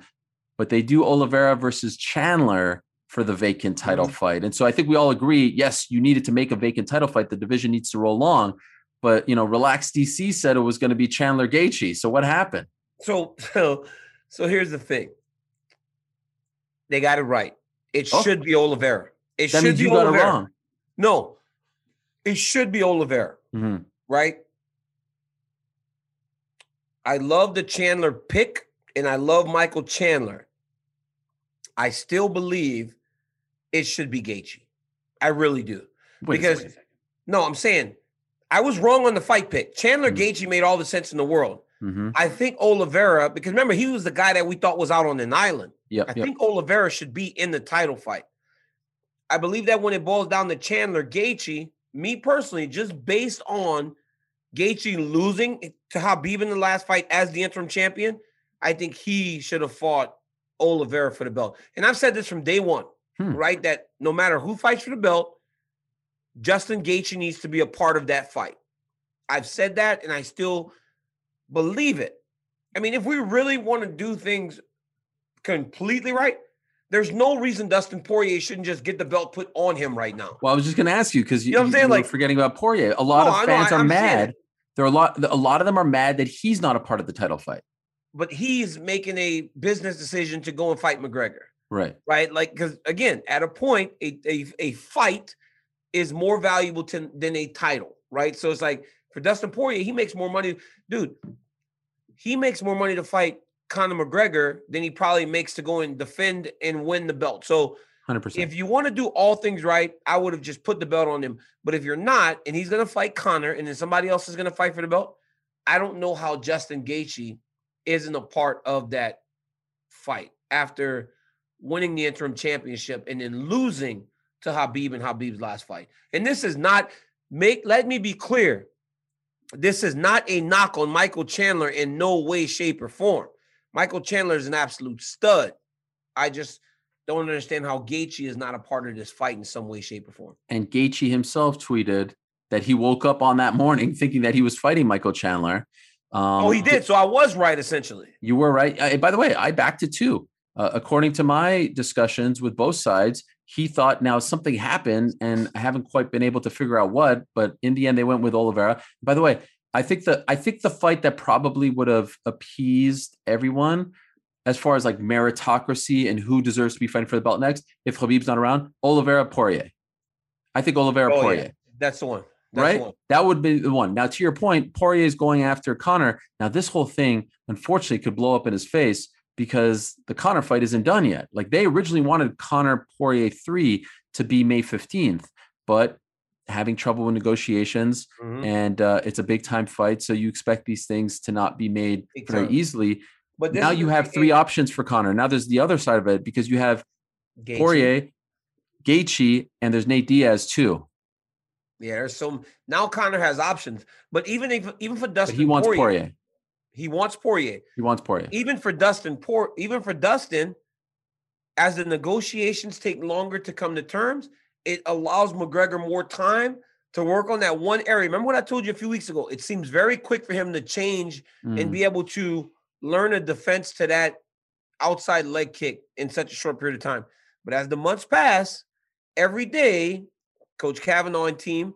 But they do Oliveira versus Chandler for the vacant title mm-hmm. fight. And so I think we all agree, yes, you needed to make a vacant title fight. The division needs to roll long. But you know, Relax DC said it was going to be Chandler Gaethje. So what happened? So <laughs> so so here's the thing. They got it right. It Oh. should be Oliveira. It That should means be you got Oliveira. it wrong. No, it should be Oliveira. Mhm. right? I love the Chandler pick and I love Michael Chandler. I still believe it should be Gaethje. I really do. Wait because no, I'm saying I was wrong on the fight pick. Chandler Mhm. Gaethje made all the sense in the world. Mhm. I think Oliveira, because remember he was the guy that we thought was out on an island. I yep. think Oliveira should be in the title fight. I believe that when it boils down to Chandler Gaethje, me personally, just based on Gaethje losing to Khabib in the last fight as the interim champion, I think he should have fought Oliveira for the belt. And I've said this from day one, Hmm. right? That no matter who fights for the belt, Justin Gaethje needs to be a part of that fight. I've said that, and I still believe it. I mean, if we really want to do things completely right, there's no reason Dustin Poirier shouldn't just get the belt put on him right now. Well, I was just going to ask you because you, You know what I'm saying? Like- forgetting about Poirier. A lot No, of I fans I- are I'm mad. There are a lot. A lot of them are mad that he's not a part of the title fight. But he's making a business decision to go and fight McGregor, Right. right? Like, because again, at a point, a, a, a fight is more valuable to, than a title, right? So it's like for Dustin Poirier, he makes more money. Dude, he makes more money to fight Conor McGregor than he probably makes to go and defend and win the belt. So Hundred percent. if you want to do all things right, I would have just put the belt on him. But if you're not, and he's going to fight Conor, and then somebody else is going to fight for the belt, I don't know how Justin Gaethje isn't a part of that fight after winning the interim championship and then losing to Khabib in Khabib's last fight. And this is not make. Let me be clear. This is not a knock on Michael Chandler in no way, shape, or form. Michael Chandler is an absolute stud. I just don't understand how Gaethje is not a part of this fight in some way, shape, or form. and Gaethje himself tweeted that he woke up on that morning <laughs> thinking that he was fighting Michael Chandler. Um, oh, he did. So I was right, essentially. You were right. Uh, by the way, I backed it too. Uh, according to my discussions with both sides, he thought now something happened, and I haven't quite been able to figure out what. But in the end, they went with Oliveira. By the way, I think the I think the fight that probably would have appeased everyone, as far as like meritocracy and who deserves to be fighting for the belt next, if Khabib's not around, Oliveira Poirier. I think Oliveira Oh, yeah. Poirier That's the one. That's right? The one. That would be the one. Now, to your point, Poirier is going after Conor. Now, this whole thing, unfortunately, could blow up in his face because the Conor fight isn't done yet. Like they originally wanted Conor Poirier three to be May fifteenth, but having trouble with negotiations, Mhm. and uh, it's a big time fight, so you expect these things to not be made very easily. But Now you have three Gaethje- options for Conor. Now there's the other side of it because you have Gaethje. Poirier, Gaethje, and there's Nate Diaz too. Yeah, there's some now. Conor has options, but even if even for But Dustin, he wants Poirier, Poirier. He wants Poirier. He wants Poirier. Even for Dustin, Poor, even for Dustin, as the negotiations take longer to come to terms, it allows McGregor more time to work on that one area. Remember what I told you a few weeks ago? It seems very quick for him to change and Mm. be able to learn a defense to that outside leg kick in such a short period of time. But as the months pass, every day, Coach Kavanagh and team,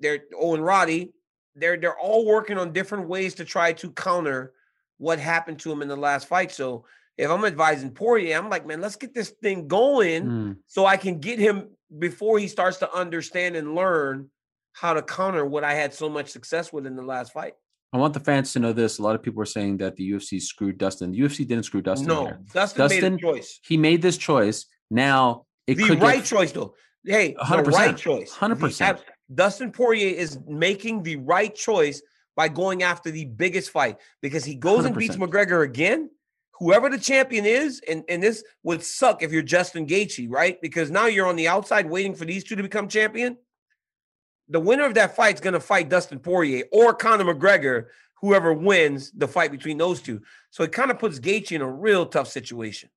they're Owen Roddy, they're they're all working on different ways to try to counter what happened to him in the last fight. So if I'm advising Poirier, I'm like, man, let's get this thing going Mm. so I can get him before he starts to understand and learn how to counter what I had so much success with in the last fight. I want the fans to know this. A lot of people are saying that the UFC screwed Dustin. The UFC didn't screw Dustin. no. Dustin, made Dustin- a choice. He made this choice. Now it the could right get, choice, though. Hey, the 100%, right choice. 100%. Dustin Poirier is making the right choice by going after the biggest fight because he goes and beats McGregor again. Whoever the champion is, and, and this would suck if you're Justin Gaethje, right? Because now you're on the outside waiting for these two to become champion. The winner of that fight is going to fight Dustin Poirier or Conor McGregor, whoever wins the fight between those two. So it kind of puts Gaethje in a real tough situation.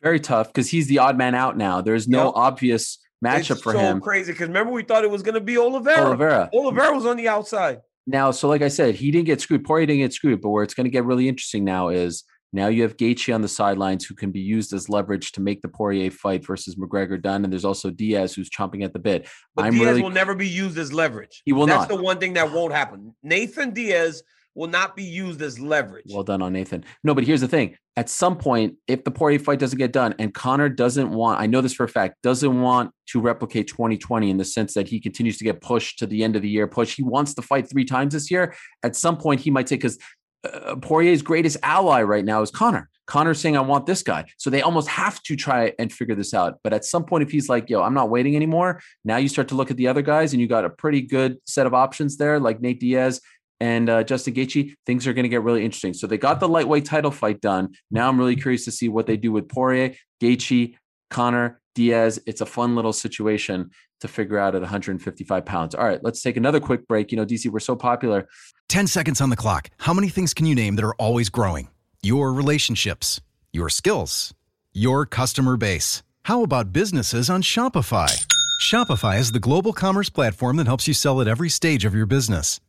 very tough because he's the odd man out now. There's no Yep. obvious matchup it's for so him. crazy because remember we thought it was going to be Oliveira. Oliveira. Oliveira was on the outside. Now, so like I said, he didn't get screwed. Poirier didn't get screwed. But where it's going to get really interesting now is now you have Gaethje on the sidelines who can be used as leverage to make the Poirier fight versus McGregor done. And there's also Diaz who's chomping at the bit. But I'm Diaz really will never be used as leverage. He will That's not. That's the one thing that won't happen. Nathan Diaz will not be used as leverage. Well done on Nathan. No, but here's the thing. At some point, if the Poirier fight doesn't get done and Conor doesn't want, I know this for a fact, doesn't want to replicate 2020 in the sense that he continues to get pushed to the end of the year, push. He wants to fight three times this year. At some point, he might take because uh, Poirier's greatest ally right now is Conor. Conor's saying, I want this guy. So they almost have to try and figure this out. But at some point, if he's like, yo, I'm not waiting anymore, now you start to look at the other guys and you got a pretty good set of options there, like Nate Diaz and uh, Justin Gaethje, things are going to get really interesting. So they got the lightweight title fight done. Now I'm really curious to see what they do with Poirier, Gaethje, Conor, Diaz. It's a fun little situation to figure out at 155 pounds. All right, let's take another quick break. You know, DC, we're so popular. 10 seconds on the clock. How many things can you name that are always growing? Your relationships, your skills, your customer base. How about businesses on Shopify? Shopify is the global commerce platform that helps you sell at every stage of your business.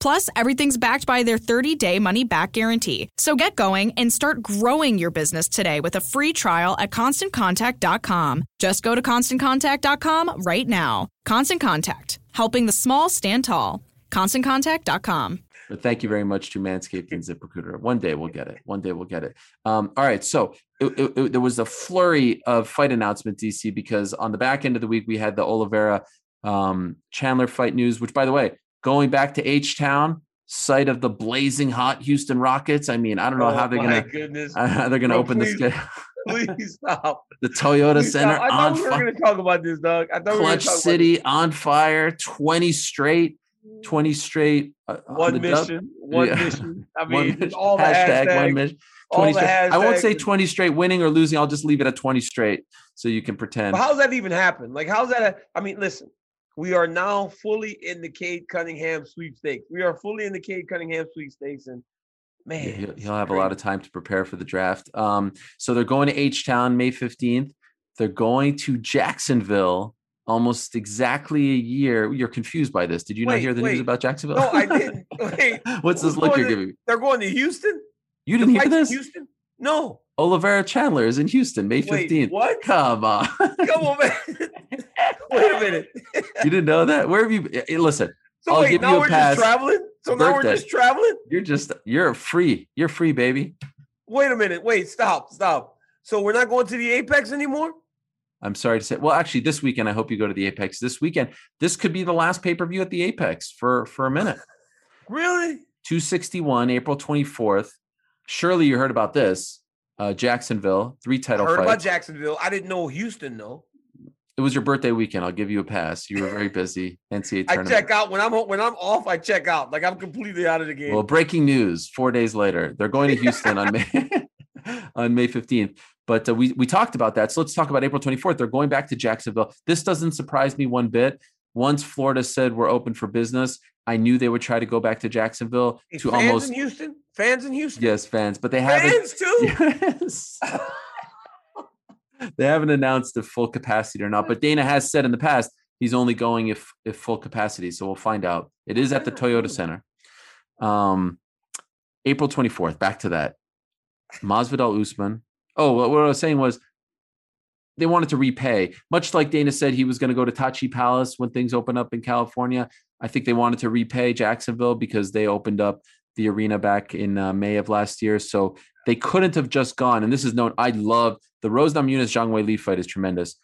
Plus, everything's backed by their 30 day money back guarantee. So get going and start growing your business today with a free trial at constantcontact.com. Just go to constantcontact.com right now. Constant Contact, helping the small stand tall. ConstantContact.com. But thank you very much to Manscaped and ZipRecruiter. One day we'll get it. One day we'll get it. Um, all right. So it, it, it, there was a flurry of fight announcements, DC, because on the back end of the week, we had the Oliveira um, Chandler fight news, which, by the way, going back to H Town, site of the blazing hot Houston Rockets. I mean, I don't know Oh how they're gonna goodness. <laughs> how they're gonna Bro, open please. the schedule. <laughs> Please stop. the Toyota Please Center stop. I on thought we were to talk about this, dog. I thought we Clutch talk City on fire. Twenty straight. Twenty straight. uh, on this. the one dub. mission. One Yeah. mission. I <laughs> mean, mission. all hashtag, hashtags. one mission. all 20 the straight. I won't say 20 straight winning or losing. I'll just leave it at 20 straight so you can pretend. But how's that even happen? Like, how's that? A, I mean, listen, we are now fully in the Cade Cunningham sweepstakes. We are fully in the Cade Cunningham sweepstakes, and man, Yeah, he'll, he'll have a lot of time to prepare for the draft. Um, so they're going to H Town May 15th. They're going to Jacksonville almost exactly a year. You're confused by this. Did you not hear the wait. news about Jacksonville? No, I <laughs> didn't. Wait, What's this look you're to- giving me? They're going to Houston. You didn't hear this? Houston? No. Oliveira Chandler is in Houston May 15th. Wait, what? Come on. <laughs> Come on, man. <laughs> Wait a minute. you didn't know that? Where have you eh, listen? So I'll wait, give you now a we're pass. just traveling. So now we're just traveling. You're just you're free. You're free, baby. Wait a minute. Wait, stop, stop. So we're not going to the Apex anymore. I'm sorry to say. Well, actually, this weekend I hope you go to the Apex. This weekend, this could be the last pay per view at the Apex for for a minute. <laughs> Really? 261, April 24th. Surely you heard about this. Uh, Jacksonville, three I title heard about. Jacksonville. I didn't know Houston though. it was your birthday weekend. I'll give you a pass. You were very busy. NCAA I tournament. check out when I'm when I'm off. I check out. Like I'm completely out of the game. Well, breaking news: four days later, they're going to <laughs> Houston on May <laughs> on May fifteenth. But uh, we we talked about that, so let's talk about April twenty fourth. They're going back to Jacksonville. This doesn't surprise me one bit. Once Florida said we're open for business, I knew they would try to go back to Jacksonville Hey, to fans almost in Houston. Fans in Houston. yes, fans, but they haven't. Fans too. <laughs> Yes. <laughs> they haven't announced if full capacity or not, but Dana has said in the past he's only going if if full capacity. So we'll find out. It is at the Toyota Center. Um, April 24th. Back to that. Masvidal Usman. Oh, what what I was saying was they wanted to repay, much like Dana said he was going to go to Tachi Palace when things open up in California. I think they wanted to repay Jacksonville because they opened up the arena back in uh, May of last year. So they couldn't have just gone. And this is known. I love the Rose Namajunas Zhang Weili fight is tremendous.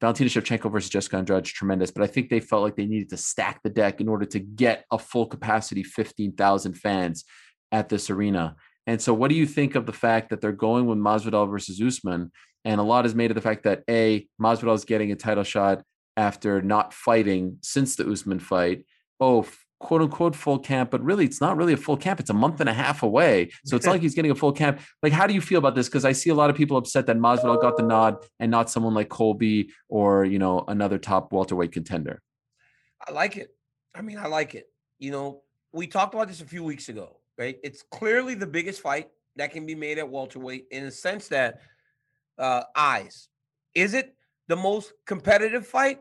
Valentina Shevchenko versus Jessica Andrade, is tremendous. But I think they felt like they needed to stack the deck in order to get a full capacity 15,000 fans at this arena. And so, what do you think of the fact that they're going with Masvidal versus Usman? And a lot is made of the fact that A, Masvidal is getting a title shot after not fighting since the Usman fight. Oh, quote unquote full camp, but really it's not really a full camp. It's a month and a half away. So it's not like <laughs> he's getting a full camp. Like, how do you feel about this? Because I see a lot of people upset that Masvidal got the nod and not someone like Colby or, you know, another top welterweight contender. I like it. I mean, I like it. You know, we talked about this a few weeks ago, right? It's clearly the biggest fight that can be made at welterweight in a sense that uh eyes. Is it the most competitive fight?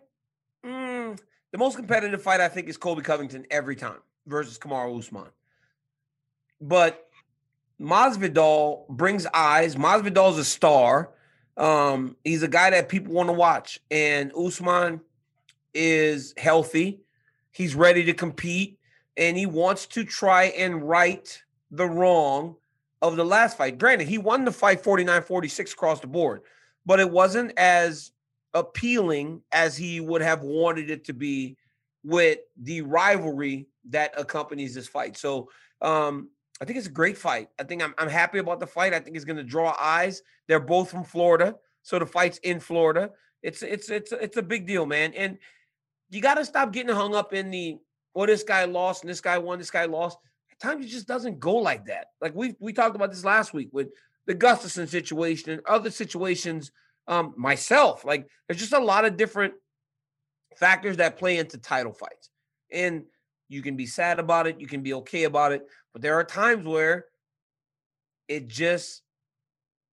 Mm, the most competitive fight, I think, is Colby Covington every time versus Kamaru Usman. But Masvidal brings eyes. Masvidal's a star. Um, he's a guy that people want to watch, and Usman is healthy. He's ready to compete, and he wants to try and right the wrong of the last fight. Granted, he won the fight 49-46 across the board, but it wasn't as appealing as he would have wanted it to be with the rivalry that accompanies this fight. So um, I think it's a great fight. I think I'm, I'm happy about the fight. I think it's going to draw eyes. They're both from Florida, so the fight's in Florida. It's it's it's it's a big deal, man. And you got to stop getting hung up in the well, this guy lost and this guy won, this guy lost. At times it just doesn't go like that. Like we we talked about this last week with the Gustafsson situation and other situations um, myself. Like there's just a lot of different factors that play into title fights. And you can be sad about it, you can be okay about it, but there are times where it just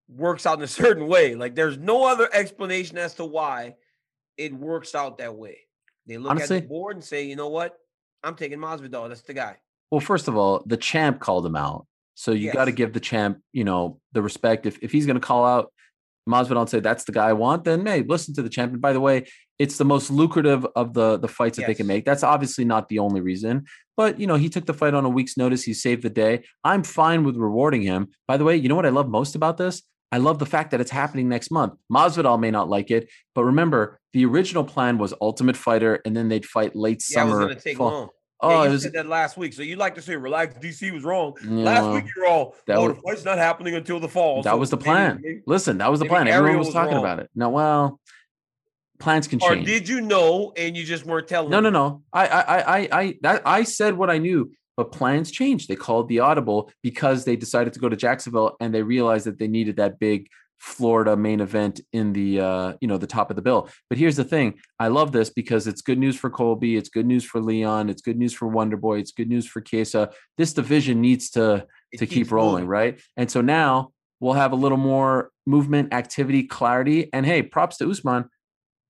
works out in a <laughs> certain way. Like there's no other explanation as to why it works out that way. They look Honestly, at the board and say, you know what? I'm taking Masvidal. That's the guy. Well, first of all, the champ called him out. So you got to give the champ, you know, the respect. If if he's going to call out Masvidal and say that's the guy I want, then hey, listen to the champion. By the way, it's the most lucrative of the the fights that they can make. That's obviously not the only reason, but you know, he took the fight on a week's notice. He saved the day. I'm fine with rewarding him. By the way, you know what I love most about this? I love the fact that it's happening next month. Masvidal may not like it, but remember, the original plan was Ultimate Fighter, and then they'd fight late Yeah, it was summer. going to take fall. long. Oh, yeah, you was said that last week. So you like to say, relax, DC was wrong. Yeah, last week you're all, that oh, was- the fight's not happening until the fall. That So was the plan. maybe- Listen, that was the plan. Everyone was was talking wrong. about it. No, well, plans can Or change. did you know and you just weren't telling? no, no, no. I, I, I, I, I, that, I said what I knew, but plans changed. They called the audible because they decided to go to Jacksonville and they realized that they needed that big Florida main event in the, uh, you know, the top of the bill. But here's the thing: I love this because it's good news for Colby, it's good news for Leon, it's good news for Wonder Boy, it's good news for Chiesa. This division needs to It to keep rolling, moving. right? And so now we'll have a little more movement, activity, clarity. And hey, props to Usman.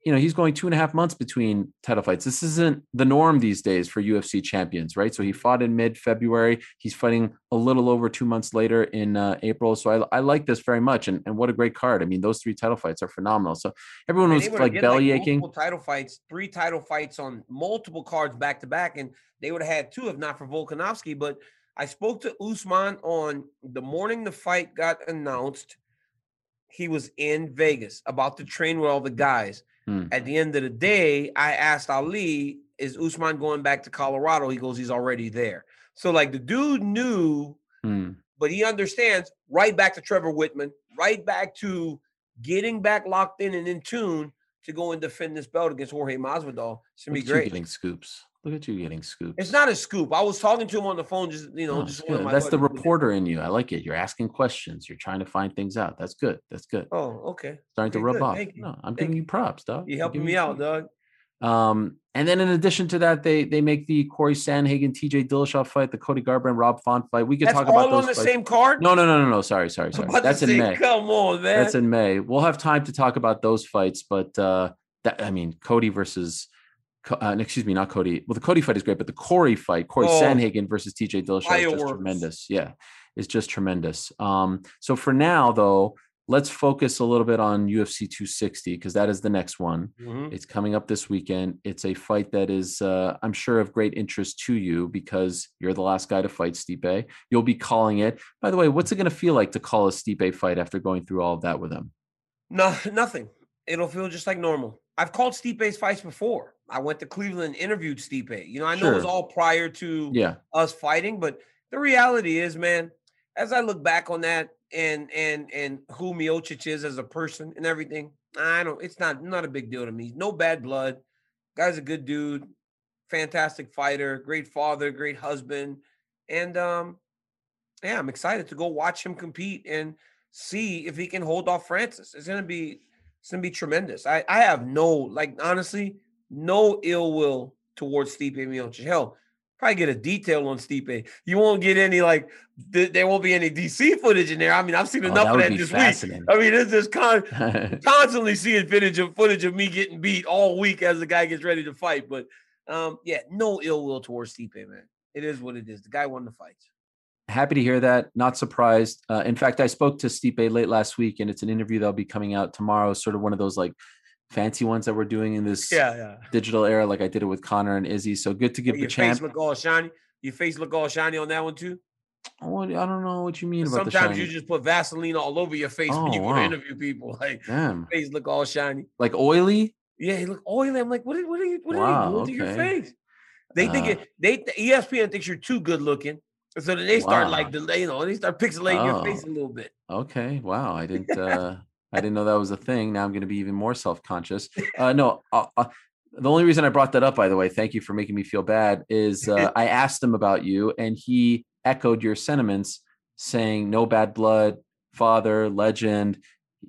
You know, he's going two and a half months between title fights. This isn't the norm these days for UFC champions, right? So he fought in mid February. He's fighting a little over two months later in uh, April. So I, I like this very much. And, and what a great card. I mean, those three title fights are phenomenal. So everyone was like belly aching. multiple title fights, three title fights on multiple cards back to back, and they would have had two if not for Volkanovski. But I spoke to Usman on the morning the fight got announced. He was in Vegas about to train with all the guys. Hmm. At the end of the day, I asked Ali, "Is Usman going back to Colorado?" He goes, "He's already there." So like the dude knew Hmm. but he understands right back to Trevor Wittman, right back to getting back locked in and in tune to go and defend this belt against Jorge Masvidal. It's gonna be great. getting scoops. Look at you getting scoops. It's not a scoop. I was talking to him on the phone, just you know, Oh, just it's one of good. my That's the reporter in you. I like it. You're asking questions. You're trying to find things out. That's good. That's good. Oh, okay. Starting to rub good. off. Thank. No, I'm Thank giving you. props, dog. You're helping me out, props. dog. Um, and then in addition to that, they they make the Corey Sandhagen, TJ Dillashaw fight, the Cody Garbrandt, Rob Font fight. We could That's talk about those on the fights. same card. No, no, no, no, no. Sorry, sorry, <laughs> sorry. That's in say, May. Come on, man. That's in May. We'll have time to talk about those fights, but uh that I mean, Cody versus. Uh, excuse me, not Cody. Well, the Cody fight is great, but the Corey fight, Corey Oh. Sandhagen versus TJ Dillashaw, is just tremendous. Yeah, it's just tremendous. Um, so for now, though, let's focus a little bit on UFC 260 because that is the next one. Mhm. It's coming up this weekend. It's a fight that is, uh, I'm sure, of great interest to you because you're the last guy to fight Stipe. You'll be calling it. By the way, what's it going to feel like to call a Stipe fight after going through all of that with him? No, <laughs> nothing. It'll feel just like normal. I've called Stipe's fights before. I went to Cleveland, and interviewed Stipe. You know, I know it was all prior to Yeah, us fighting, but the reality is, man, as I look back on that and and and who Miocic is as a person and everything, I don't. It's not not a big deal to me. No bad blood. Guy's a good dude, fantastic fighter, great father, great husband, and um, yeah, I'm excited to go watch him compete and see if he can hold off Francis. It's gonna be it's gonna be tremendous. I I have no like honestly no ill will towards Stipe Miocic. Hell, probably get a detail on Stipe. You won't get any like th- there won't be any DC footage in there. I mean, I've seen Oh, enough that of that this week. I mean, it's just con- <laughs> constantly seeing footage of footage of me getting beat all week as the guy gets ready to fight. But um, yeah, no ill will towards Stipe, man. It is what it is. The guy won the fight. Happy to hear that. Not surprised. Uh, in fact, I spoke to Stipe late last week, and it's an interview that'll be coming out tomorrow. Sort of one of those like fancy ones that we're doing in this yeah. digital era, like I did it with Conor and Izzy. So good to give the Your champ. face look all shiny. Your face look all shiny on that one too. Oh, I don't know what you mean about Sometimes you just put Vaseline all over your face when you Oh, go to interview people. <laughs> Like Damn, face look all shiny. like oily. Yeah, he look oily. I'm like, what are, what are you what are you doing to your face? They think Uh. it they ESPN thinks you're too good looking. So then they start Wow. like the you know, they start pixelating your face a Oh. little bit. Okay, wow. I didn't. <laughs> uh I didn't know that was a thing. Now I'm going to be even more self conscious. <laughs> Uh, no, uh, uh, the only reason I brought that up, by the way, thank you for making me feel bad, is uh, <laughs> I asked him about you, and he echoed your sentiments, saying no bad blood, father, legend.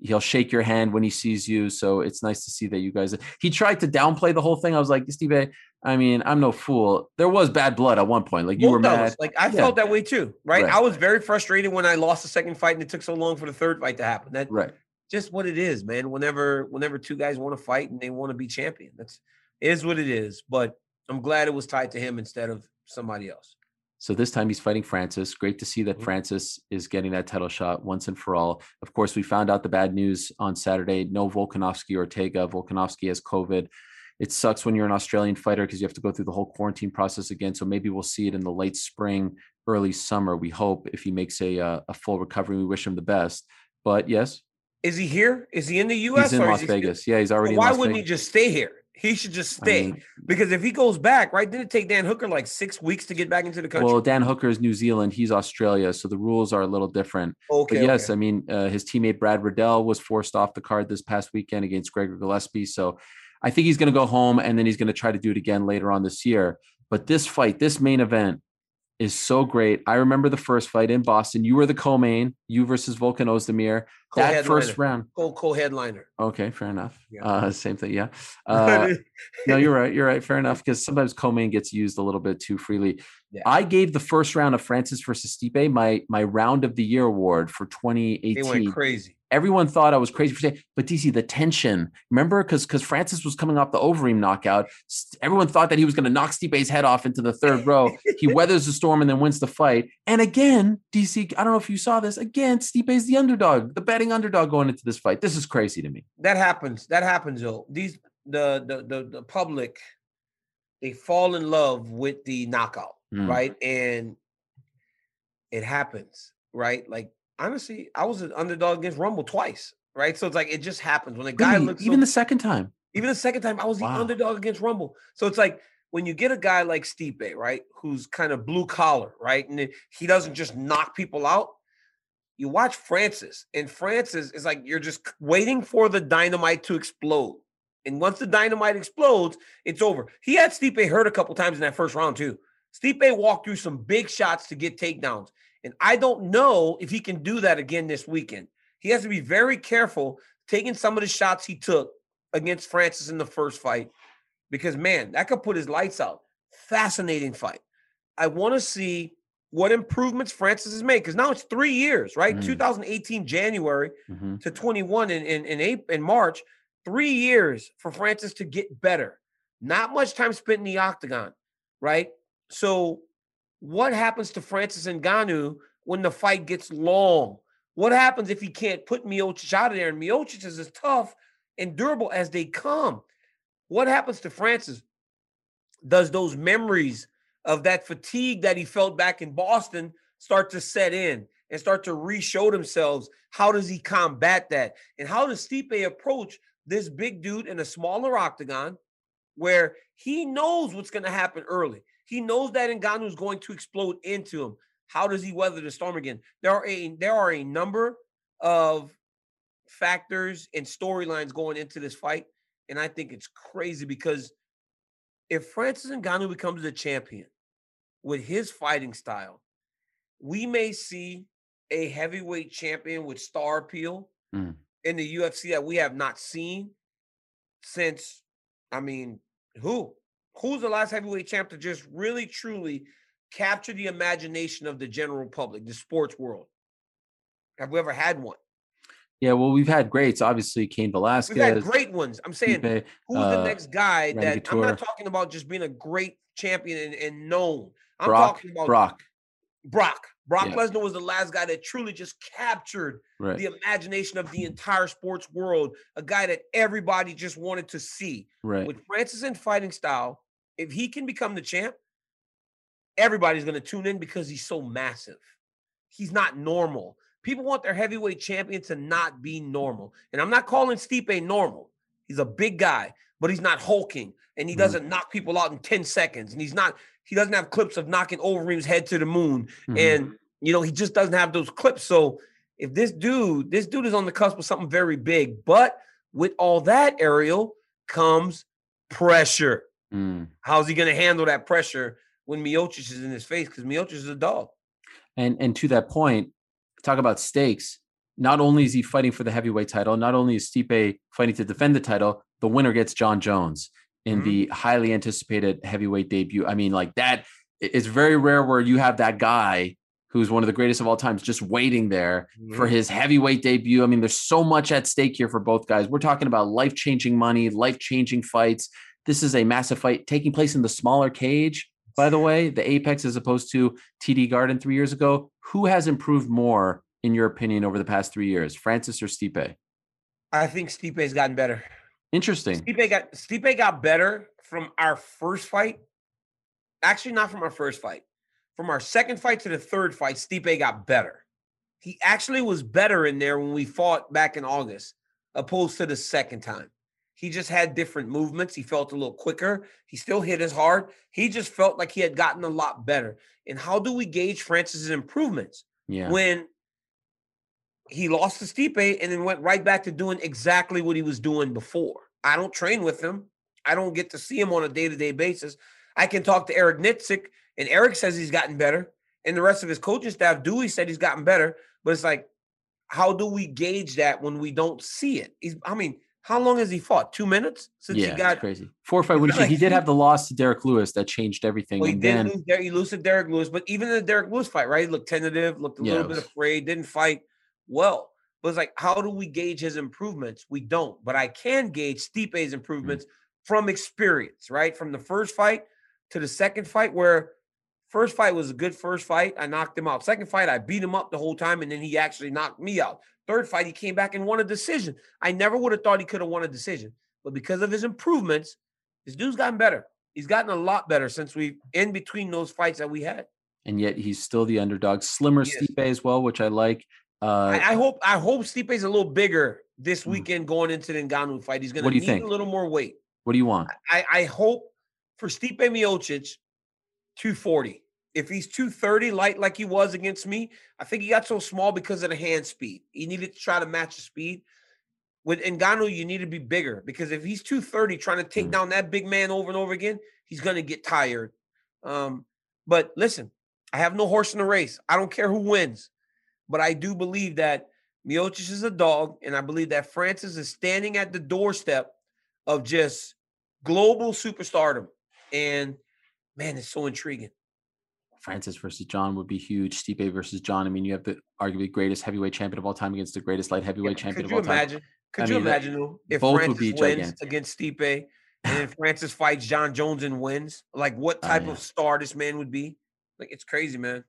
He'll shake your hand when he sees you. So it's nice to see that you guys. He tried to downplay the whole thing. I was like, Steve, I mean, I'm no fool. There was bad blood at one point. Like you Both were mad. Like I Yeah. felt that way too, right? Right. I was very frustrated when I lost the second fight and it took so long for the third fight to happen. That Right. Just what it is, man. Whenever whenever two guys want to fight and they want to be champion, that's is what it is. But I'm glad it was tied to him instead of somebody else. So this time he's fighting Francis. Great to see that Mhm. Francis is getting that title shot once and for all. Of course, we found out the bad news on Saturday. No Volkanovski Ortega. Volkanovski has COVID. It sucks when you're an Australian fighter because you have to go through the whole quarantine process again. So maybe we'll see it in the late spring, early summer. We hope if he makes a uh, a full recovery, we wish him the best. But yes, Is he here? Is he in the U.S. he's in or is Las he still- Vegas. Yeah, he's already. Why in Las wouldn't Vegas. he just stay here? He should just I stay mean, because if he goes back, right, didn't it take Dan Hooker like six weeks to get back into the country? well, Dan Hooker is New Zealand. He's Australia, so the rules are a little different. okay, But yes, okay. I mean, uh, his teammate Brad Riddell was forced off the card this past weekend against Gregor Gillespie. So I think he's going to go home and then he's going to try to do it again later on this year. But this fight, this main event is so great. I remember the first fight in Boston. You were the co-main, you versus Volkan Ozdemir. That first round. co co-headliner. Okay, fair enough. Yeah. Uh, same thing. Yeah. <laughs> Uh, no, you're right. You're right. Fair enough. Because sometimes co-main gets used a little bit too freely. Yeah. I gave the first round of Francis versus Stipe my my round of the year award for 2018. they 2018 went crazy. Everyone thought I was crazy for saying, but DC, the tension, remember? Because because Francis was coming off the Overeem knockout. Everyone thought that he was going to knock Stipe's head off into the third row. he <laughs> weathers the storm and then wins the fight. And again, DC, I don't know if you saw this. Again, Stipe's the underdog, the betting underdog going into this fight. This is crazy to me. That happens. That happens though. These the the the, the public they fall in love with the knockout, Mm. right? And it happens, right? Like honestly, I was an underdog against Rumble twice, right? So it's like it just happens when a guy Really? looks even so- the second time. Even the second time, I was the underdog against Rumble. So it's like when you get a guy like Stipe, right, who's kind of blue collar, right, and he doesn't just knock people out. You watch Francis, and Francis is like you're just waiting for the dynamite to explode. And once the dynamite explodes, it's over. He had Stipe hurt a couple times in that first round too. Stipe walked through some big shots to get takedowns, and I don't know if he can do that again this weekend. He has to be very careful taking some of the shots he took against Francis in the first fight because man, that could put his lights out. Fascinating fight. I want to see what improvements Francis has made because now it's three years, right? Mm. 2018 January Mhm. to 21 in in in, April, in March. Three years for Francis to get better. Not much time spent in the octagon, right? So, what happens to Francis Ngannou when the fight gets long? What happens if he can't put Miocic out of there? And Miocic is as tough and durable as they come. What happens to Francis? Does those memories of that fatigue that he felt back in Boston start to set in and start to re-show themselves? How does he combat that? And how does Stipe approach this big dude in a smaller octagon where he knows what's going to happen early? He knows that Ngannou is going to explode into him. How does he weather the storm again? There are a there are a number of factors and storylines going into this fight, and I think it's crazy because if Francis Ngannou becomes the champion with his fighting style, we may see a heavyweight champion with star appeal Mm. in the UFC that we have not seen since. I mean, who? Who's the last heavyweight champ to just really truly capture the imagination of the general public, the sports world? Have we ever had one? Yeah, well, we've had greats. Obviously, Cain Velasquez. We've had great ones. I'm saying, who's uh, the next guy Randy that I'm not talking about just being a great champion and, and known. I'm Brock. talking about Brock. Brock. Brock Yeah. Lesnar was the last guy that truly just captured Right. the imagination of the entire sports world. A guy that everybody just wanted to see. Right. With Francis in fighting style, if he can become the champ, everybody's going to tune in because he's so massive. He's not normal. People want their heavyweight champion to not be normal. And I'm not calling Stipe normal. He's a big guy, but he's not hulking and he Mhm. doesn't knock people out in 10 seconds. And he's not, he doesn't have clips of knocking Overeem's head to the moon. Mhm. And, you know, he just doesn't have those clips. So if this dude, this dude is on the cusp of something very big, but with all that, Ariel, comes pressure. Mm. How's he going to handle that pressure when Miocic is in his face? Because Miocic is a dog. And and to that point, talk about stakes. Not only is he fighting for the heavyweight title, not only is Stipe fighting to defend the title, the winner gets Jon Jones in Mhm. the highly anticipated heavyweight debut. I mean, like that. i- It's very rare where you have that guy who's one of the greatest of all times just waiting there for his heavyweight debut. I mean, there's so much at stake here for both guys. We're talking about life changing money, life changing fights. This is a massive fight taking place in the smaller cage. By the way, the Apex as opposed to TD Garden three years ago. Who has improved more, in your opinion, over the past three years, Francis or Stipe? I think Stipe's gotten better. Interesting. Stipe got Stipe got better from our first fight. Actually, not from our first fight. From our second fight to the third fight, Stipe got better. He actually was better in there when we fought back in August, opposed to the second time. He just had different movements. He felt a little quicker. He still hit as hard. He just felt like he had gotten a lot better. And how do we gauge Francis's improvements? Yeah. when he lost to Stipe and then went right back to doing exactly what he was doing before. I don't train with him. I don't get to see him on a day-to-day basis. I can talk to Eric Nicksick, and Eric says he's gotten better. And the rest of his coaching staff, Dewey said he's gotten better. But it's like, how do we gauge that when we don't see it? He's, I mean, how long has he fought? Two minutes since yeah, he it's got crazy. Four fight <laughs> win streak. He did have the loss to Derrick Lewis that changed everything. Well, he and did then lose. He lost to Derrick Lewis, but even in the Derrick Lewis fight, right? He looked tentative, looked a Yeah, little it bit afraid, didn't fight well. But it's like, how do we gauge his improvements? We don't. But I can gauge. Stipe's mm-hmm. improvements from experience, right? From the first fight to the second fight, where first fight was a good first fight. I knocked him out. Second fight, I beat him up the whole time, and then he actually knocked me out. Third fight, he came back and won a decision. I never would have thought he could have won a decision. But because of his improvements, this dude's gotten better. He's gotten a lot better since we in between those fights that we had. and yet he's still the underdog. Slimmer He is. Stipe as well, which I like. Uh, I, I hope I hope Stipe's a little bigger this Mm. weekend going into the Ngannou fight. He's going to need think? a little more weight. what do you want? I, I hope for Stipe Miocic, 240. If he's 230 light like he was against me, I think he got so small because of the hand speed. He needed to try to match the speed. With Ngannou, you need to be bigger because if he's 230 trying to take Mm. down that big man over and over again, he's going to get tired. Um, but listen, I have no horse in the race. I don't care who wins. But I do believe that Miocic is a dog, and I believe that Francis is standing at the doorstep of just global superstardom. And man, it's so intriguing. Francis versus Jon would be huge. Stipe versus Jon. I mean, you have the arguably greatest heavyweight champion of all time against the greatest light heavyweight Yeah, champion of all time. Could you imagine? Could you imagine if Francis wins against Stipe and then <laughs> Francis fights Jon Jones and wins? Like what Oh, type yeah. of star this man would be? Like it's crazy, man.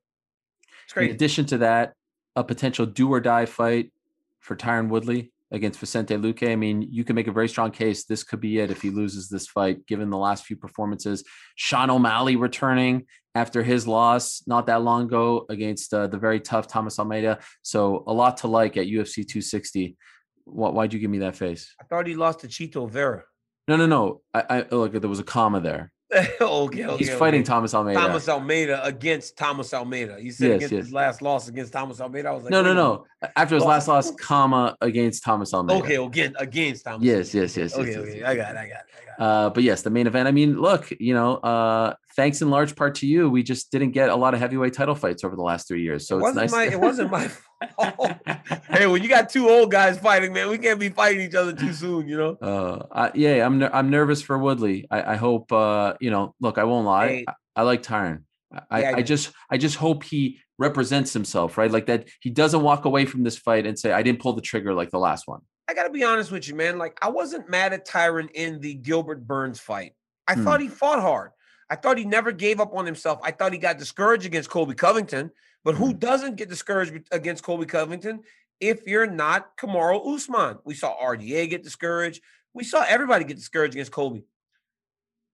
It's crazy. In addition to that, a potential do or die fight for Tyron Woodley against Vicente Luque. I mean, you can make a very strong case. This could be it if he loses this fight, given the last few performances. Sean O'Malley returning after his loss not that long ago against uh, the very tough Thomas Almeida. So a lot to like at UFC 260. Why, why'd you give me that face? I thought he lost to Chito Vera. No, no, no. I, I look. There was a comma there. <laughs> okay, okay, He's okay. fighting Thomas Almeida. Thomas Almeida against Thomas Almeida. You said Yes, against yes. his last loss against Thomas Almeida. I was like, no, no, no. After his last loss, comma against Thomas. Almeida. Okay, again against Thomas. Yes, Almeida. yes, yes, yes, Okay, yes, okay. yes. I got it. I got it. I got it. Uh, but yes, the main event. I mean, look, you know, uh, thanks in large part to you, we just didn't get a lot of heavyweight title fights over the last three years. So it it's wasn't nice. my. It wasn't my <laughs> fault. <laughs> hey, when you got two old guys fighting, man, we can't be fighting each other too soon. You know. Uh, I, yeah, I'm ner- I'm nervous for Woodley. I, I hope uh, you know. Look, I won't lie. Hey. I, I like Tyron. I, Yeah, I yeah. just I just hope he represents himself, right? Like that he doesn't walk away from this fight and say I didn't pull the trigger like the last one. I got to be honest with you, man. Like, I wasn't mad at Tyron in the Gilbert Burns fight. I Hmm. thought he fought hard. I thought he never gave up on himself. I thought he got discouraged against Colby Covington. But who Hmm. doesn't get discouraged against Colby Covington if you're not Kamaru Usman? We saw RDA get discouraged. We saw everybody get discouraged against Colby.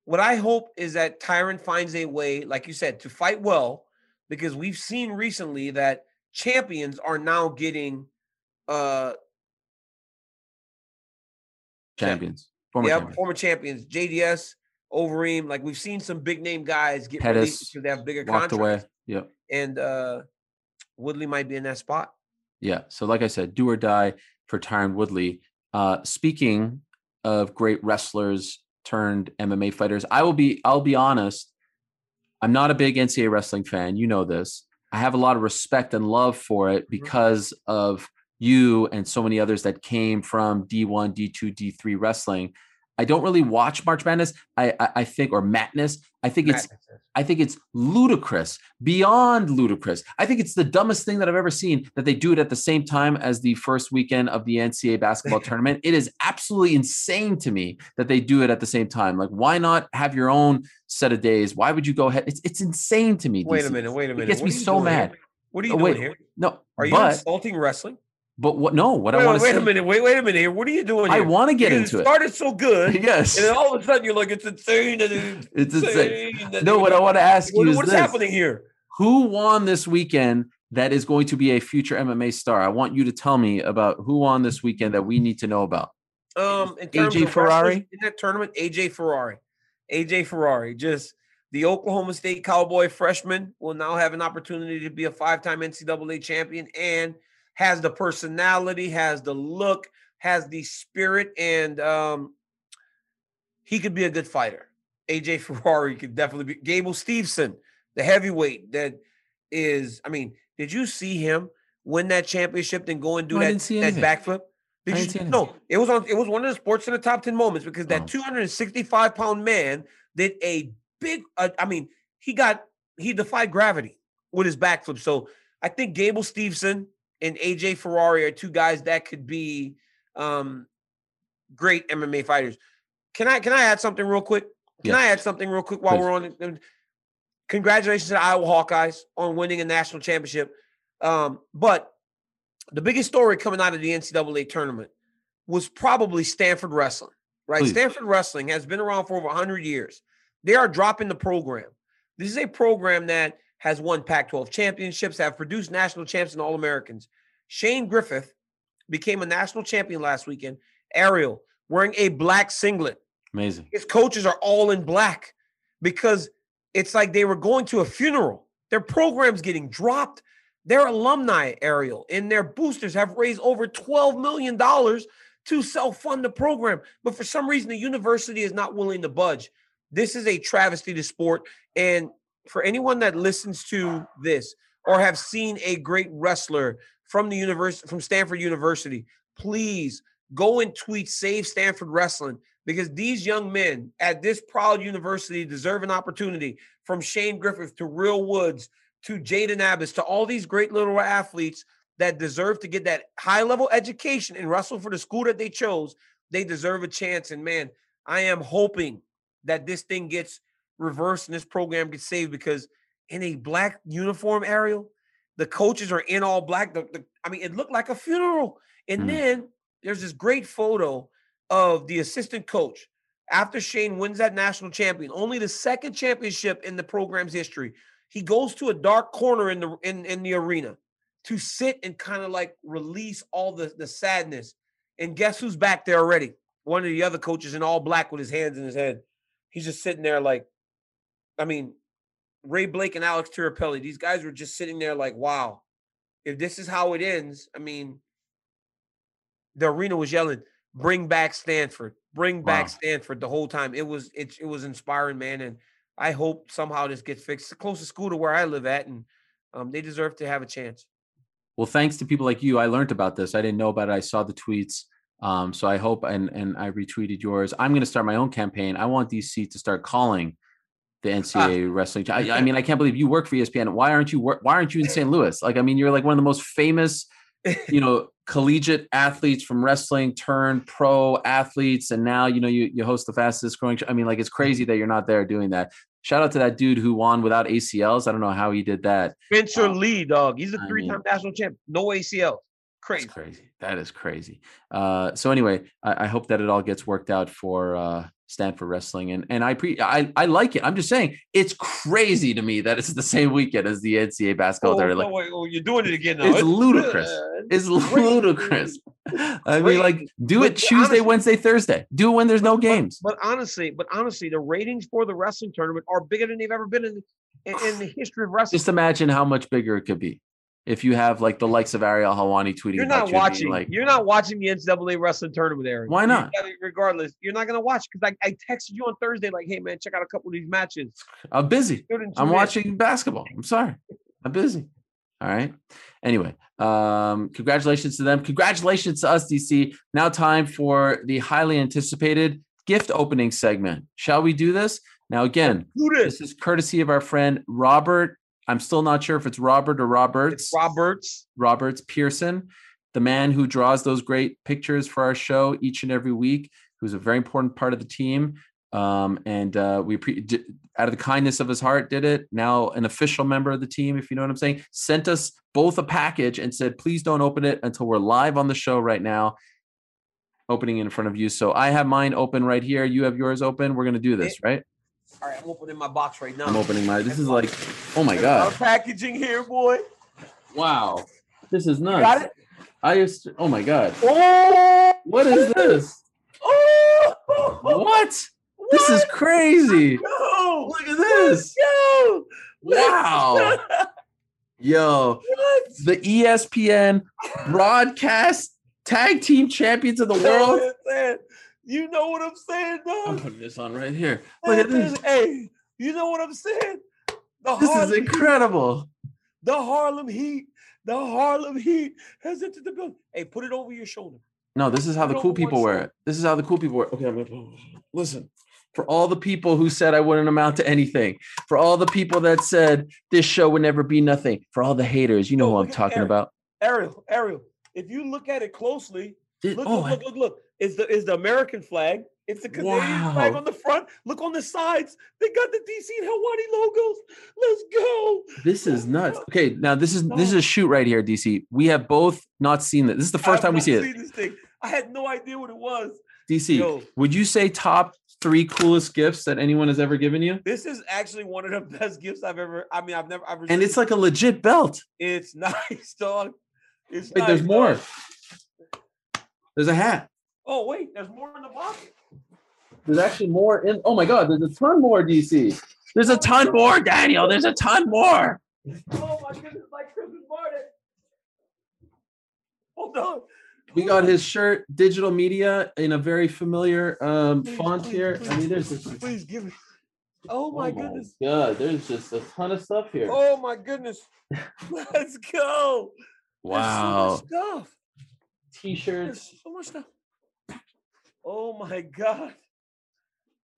What I hope is that Tyron finds a way, like you said, to fight well, because we've seen recently that champions are now getting uh Champions, former yeah, champions. former champions, JDS, Overeem. Like we've seen some big name guys get Pettis released because they have bigger walked away. contracts. Yep. And uh Woodley might be in that spot. Yeah. So, like I said, do or die for Tyron Woodley. Uh, speaking of great wrestlers turned MMA fighters, I will be. I'll be honest. I'm not a big NCAA wrestling fan. You know this. I have a lot of respect and love for it because of you and so many others that came from D1, D2, D3 wrestling. I don't really watch March Madness. I I, I think or Madness. I think it's I think it's ludicrous, beyond ludicrous. I think it's the dumbest thing that I've ever seen that they do it at the same time as the first weekend of the NCAA basketball <laughs> tournament. It is absolutely insane to me that they do it at the same time. Like, why not have your own set of days? Why would you go ahead? It's it's insane to me. Wait a DC. minute, wait a minute. gets What me so mad. here? What are you Oh, doing wait, here? No, Are you but insulting wrestling? But what? No, what wait, I want to wait say. a minute. Wait, wait a minute here. What are you doing I want to get Because into it it. started so good. <laughs> Yes, And then all of a sudden you're like, it's insane. It's <laughs> it's insane. insane. No, what I want to <laughs> ask What- you is what is this. happening here? who won this weekend that is going to be a future MMA star? I want you to tell me about who won this weekend that we need to know about. Um, AJ Ferrari? in that tournament, AJ Ferrari, AJ Ferrari, just the Oklahoma State Cowboy freshman will now have an opportunity to be a five-time NCAA champion and has the personality, has the look, has the spirit, and um, he could be a good fighter. AJ <laughs> Ferrari could definitely be. Gable Steveson, the heavyweight that is. I mean, did you see him win that championship and go and do No, that that backflip? Did you no? It was on. It was one of the sports in the top ten moments because that Oh. 265 pound man did a big. Uh, I mean, he got he defied gravity with his backflip. So I think Gable Steveson and AJ Ferrari are two guys that could be um, great MMA fighters. Can I can I add something real quick? Can Yes. I add something real quick while Please. we're on it? Congratulations to the Iowa Hawkeyes on winning a national championship. Um, but the biggest story coming out of the NCAA tournament was probably Stanford Wrestling, right? Please. Stanford Wrestling has been around for over 100 years. They are dropping the program. This is a program that has won Pac 12 championships, have produced national champs and All Americans. Shane Griffith became a national champion last weekend. Ariel wearing a black singlet. Amazing. His coaches are all in black because it's like they were going to a funeral. Their program's getting dropped. Their alumni, Ariel, and their boosters have raised over $12 million to self fund the program. But for some reason, the university is not willing to budge. This is a travesty to sport. And for anyone that listens to this or have seen a great wrestler from the university, from Stanford University, please go and tweet Save Stanford Wrestling because these young men at this proud university deserve an opportunity from Shane Griffith to Real Woods to Jaden Abbas to all these great little athletes that deserve to get that high level education and wrestle for the school that they chose. They deserve a chance. And man, I am hoping that this thing gets reversed and this program gets saved because in a black uniform, Ariel, The coaches are in all black. The, the, I mean, it looked like a funeral. And Mm. then there's this great photo of the assistant coach after Shane wins that national champion, only the second championship in the program's history. He goes to a dark corner in the in, in the arena to sit and kind of like release all the, the sadness. And guess who's back there already? One of the other coaches in all black with his hands in his head. He's just sitting there like, I mean, Ray Blake and Alex Tirapelli, these guys were just sitting there like, wow, if this is how it ends, I mean, the arena was yelling, bring back Stanford, bring back Wow. Stanford the whole time. It was it, it was inspiring, man. And I hope somehow this gets fixed. It's the closest school to where I live at, and um, they deserve to have a chance. Well, thanks to people like you, I learned about this. I didn't know about it. I saw the tweets. Um, so I hope and and I retweeted yours. I'm going to start my own campaign. I want DC to start calling the NCAA wrestling. I, I <laughs> mean, I can't believe you work for ESPN. Why aren't you work? Why aren't you in St. Louis? Like, I mean, you're like one of the most famous, you know, collegiate athletes from wrestling turned pro athletes, and now you know you you host the fastest growing. Show. I mean, like it's crazy that you're not there doing that. Shout out to that dude who won without ACLs. I don't know how he did that. Spencer Wow. Lee, dog. He's a three-time national champ. No ACL. Crazy. That's crazy. That is crazy. Uh, so anyway, I, I hope that it all gets worked out for uh, Stanford wrestling, and and I pre I I like it. I'm just saying it's crazy to me that it's the same weekend as the NCAA basketball Oh, tournament. no, Like, wait, oh, you're doing it again now. it's ludicrous. uh, It's ludicrous. I mean, like, do But it Tuesday, honestly- Wednesday, Thursday. Do it when there's no But- games. But honestly, but honestly, the ratings for the wrestling tournament are bigger than they've ever been in in, in the history of wrestling. Just imagine how much bigger it could be if you have like the likes of Ariel Helwani tweeting. You're not being watching. Like, you're not watching the NCAA wrestling tournament, Aaron. Why You not? gotta- regardless, you're not gonna watch because I, I texted you on Thursday like, "Hey man, check out a couple of these matches." I'm busy. Good in two I'm watching basketball. I'm sorry. I'm busy. All right. Anyway, um, congratulations to them. Congratulations to us, DC. Now, time for the highly anticipated gift opening segment. Shall we do this? Now, again, Do this this. is courtesy of our friend Robert. I'm still not sure if it's Robert or Roberts. It's Roberts. Roberts Pearson, the man who draws those great pictures for our show each and every week, who's a very important part of the team. Um, and uh, we pre- out of the kindness of his heart did it. Now an official member of the team, if you know what I'm saying, sent us both a package and said, please don't open it until we're live on the show right now. Opening in front of you. So I have mine open right here. You have yours open. We're gonna do this, right? All right, I'm opening my box right now. I'm opening my. This is like, oh my Our god! packaging here, boy. Wow, this is nuts. Got it. I just, oh my god, Oh, what is this? oh, What? This is crazy. Go. Look at this. Go. Wow. <laughs> Yo, what? the ESPN broadcast tag team champions of the world. What I'm saying? You know what I'm saying, though. I'm putting this on right here. Look at this. Hey, you know what I'm saying? The This is Harlem Heat- incredible. The Harlem Heat. The Harlem Heat has entered the building. Hey, put it over your shoulder. No, this is how the Put it cool people wear shoulder. it. This is how the cool people wear it. Okay, I'm gonna listen. For all the people who said I wouldn't amount to anything, for all the people that said this show would never be nothing, for all the haters, you know Oh, who I'm talking Eric. about. Ariel, Ariel, if you look at it closely, Thi- look, oh, look, look, look, look. Is the is the American flag? It's the Canadian flag on the front. Look on the sides. They got the DC and Helwani logos. Let's go. This is nuts. Okay, now this is this is a shoot right here, DC. We have both not seen this. This is the first time we see it. This thing. I had no idea what it was. DC, Yo. would you say top three coolest gifts that anyone has ever given you? This is actually one of the <laughs> best gifts I've ever. I mean, I've never. I've And it's like a legit belt. it's <laughs> nice, dog. It's Wait, there's nice, more. There's a hat. Oh wait, there's more in the box. There's actually more in. Oh my God, there's a ton more, DC. There's a ton more, Daniel. There's a ton more. Oh my goodness, like Christmas Martin. Hold on. We got his shirt, digital media, in a very familiar um, Please, font please, here. I mean, there's please, just. please give me. Oh my goodness. God, there's just a ton of stuff here. Oh my goodness. <laughs> Let's go. Wow. so much stuff. T-shirts. There's so much stuff. Oh my god.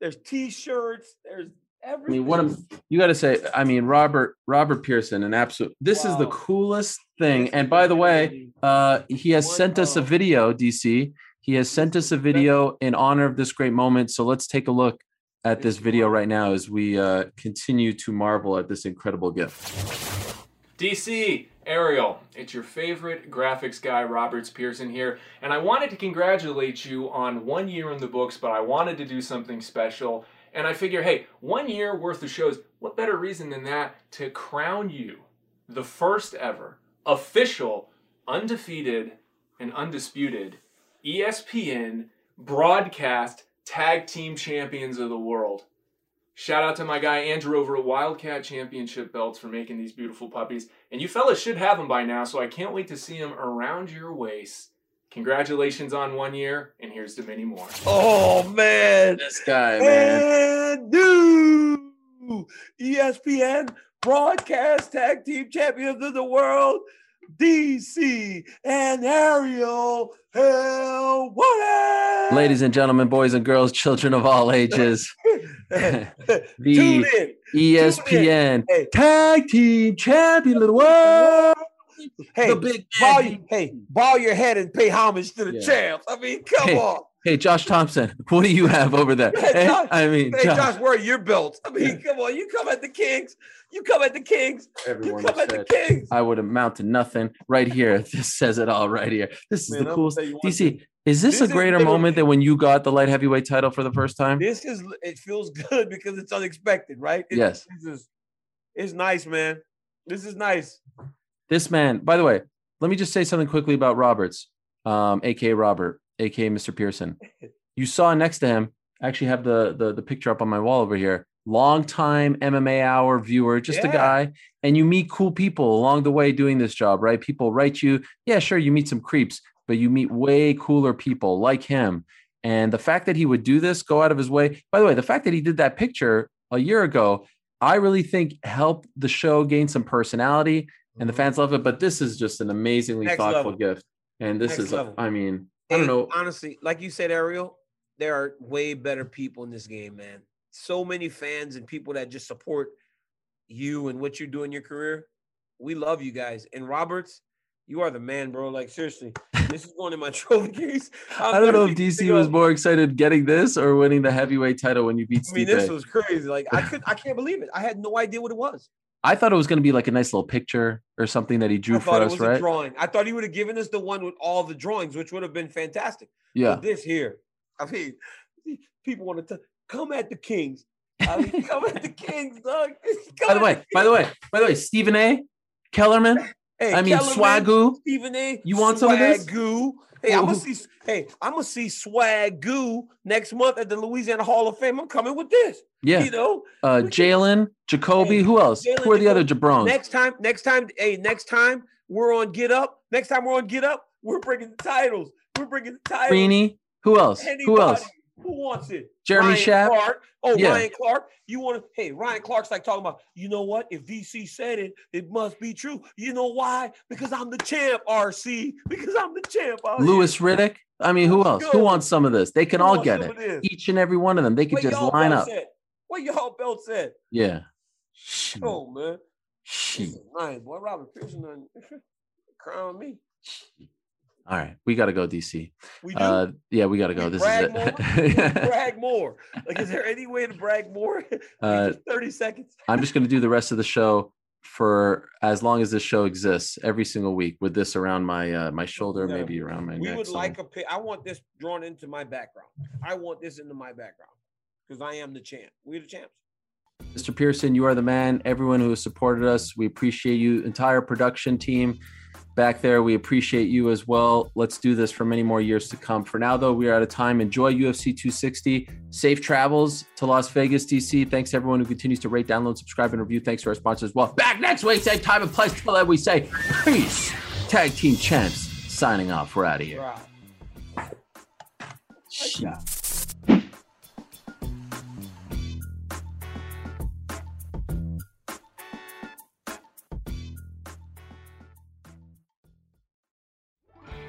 There's t-shirts. There's I everything. mean, what am you got to say? I mean, Robert Robert Pearson, an absolute. This is the coolest thing. This And by the way, uh, he has One sent us a video. DC. He has sent us a video in honor of this great moment. So let's take a look at this video right now as we uh, continue to marvel at this incredible gift. DC, Ariel, it's your favorite graphics guy, Roberts Pearson here, and I wanted to congratulate you on one year in the books, but I wanted to do something special. And I figure, hey, one year worth of shows, what better reason than that to crown you the first ever official, undefeated, and undisputed ESPN broadcast tag team champions of the world. Shout out to my guy Andrew over at Wildcat Championship Belts for making these beautiful puppies. And you fellas should have them by now, so I can't wait to see them around your waist. Congratulations on one year, and here's to many more. Oh man, This guy, man. and new ESPN broadcast tag team champions of the world, DC and Ariel Hell Ladies and gentlemen, boys and girls, children of all ages, <laughs> the. ESPN Hey. Tag Team Champion of the World. Hey, the big bow, hey, bow your head and pay homage to the Yeah. champs. I mean, come Hey, on. Hey, Josh Thomson, <laughs> what do you have over there? Hey, Hey, Josh- I mean, Hey, Josh, Josh, where are your belts? I mean, come on. You come at the Kings. You come at the Kings. You come at the Kings. I would amount to nothing. Right here, <laughs> this says it all. Right here, this is Man, the I'm coolest. gonna tell you one DC, is this, This a greater literally- moment than when you got the light heavyweight title for the first time? This is it feels <laughs> good because it's unexpected, right? It- Yes. This is it's nice, man. This is nice. This man, by the way, let me just say something quickly about Roberts, um, aka Robert, aka Mr. Pearson. You saw next to him, I actually have the, the the picture up on my wall over here. Long time MMA hour viewer, just a guy, and you meet cool people along the way doing this job, right? People write you, yeah, sure, you meet some creeps, but you meet way cooler people like him. And the fact that he would do this, go out of his way. By the way, the fact that he did that picture a year ago, I really think helped the show gain some personality and the mm-hmm. fans love it. But this is just an amazingly Next thoughtful level. gift. And this Next is, level. I mean, I don't know. Honestly, like you said, Ariel, there are way better people in this game, man. So many fans and people that just support you and what you do in your career. We love you guys. And Roberts, you are the man, bro. Like seriously, this is going in my <laughs> trophy case. I don't know if DC was more excited getting this or winning the heavyweight title when you beat I mean, Steve. this was crazy. Like I could, I <laughs> can't believe it. I had no idea what it was. I thought it was going to be like a nice little picture or something that he drew I for us, right? drawing. I thought he would have given us the one with all the drawings, which would have been fantastic. Yeah. But this here, I mean, <laughs> people want to come at the Kings. I mean, <laughs> come at the Kings, dog. <laughs> Come By the way, by the way, by the way, Stephen A. Kellerman. Hey, I mean, Kellerman, Swagoo. Stephen A. You want some of this? Hey, I'm gonna see. Hey, I'm gonna see Swagoo next month at the Louisiana Hall of Fame. I'm coming with this. Yeah. You know, Uh, Jalen, Jacoby. Hey, Who else? Jalen Who are the other Jacoby. jabrones? next time, next time, hey, next time we're on Get Up. Next time we're on Get Up, we're bringing the titles. We're bringing the titles. Greeny. Who else? Who else? Who wants it? Jeremy Ryan? Clark. Oh, Yeah. Ryan Clark. You want to? Hey, Ryan Clark's like talking about. You know what? If VC said it, it must be true. You know why? Because I'm the champ, RC. Because I'm the champ. here. Louis Riddick. I mean, who else? go. Who wants some of this? They can Who all get it. Each and every one of them. They could just line up. What y'all belt said? Yeah. Shoot. Oh man, Shoot. nice, boy. Robert Pearson <laughs> crown me. All right, we got to go, DC. We do. Uh, yeah, we got to We go. This brag is more? it. <laughs> brag more. Like, is there any way to brag more? <laughs> Uh, Thirty seconds. I'm just going to do the rest of the show for as long as this show exists every single week with this around my uh, my shoulder, Yeah. maybe around my We neck. would like a pic. I want this drawn into my background. I want this into my background because I am the champ. We're the champs. Mr. Pearson, you are the man. Everyone who has supported us, we appreciate you. Entire production team back there, we appreciate you as well. Let's do this for many more years to come. For now, though, we are out of time. Enjoy UFC 260. Safe travels to Las Vegas, DC. Thanks to everyone who continues to rate, download, subscribe, and review. Thanks to our sponsors as well. Back next week, same time and place. Till then, we say peace. Tag team champs signing off. We're out of here. Right.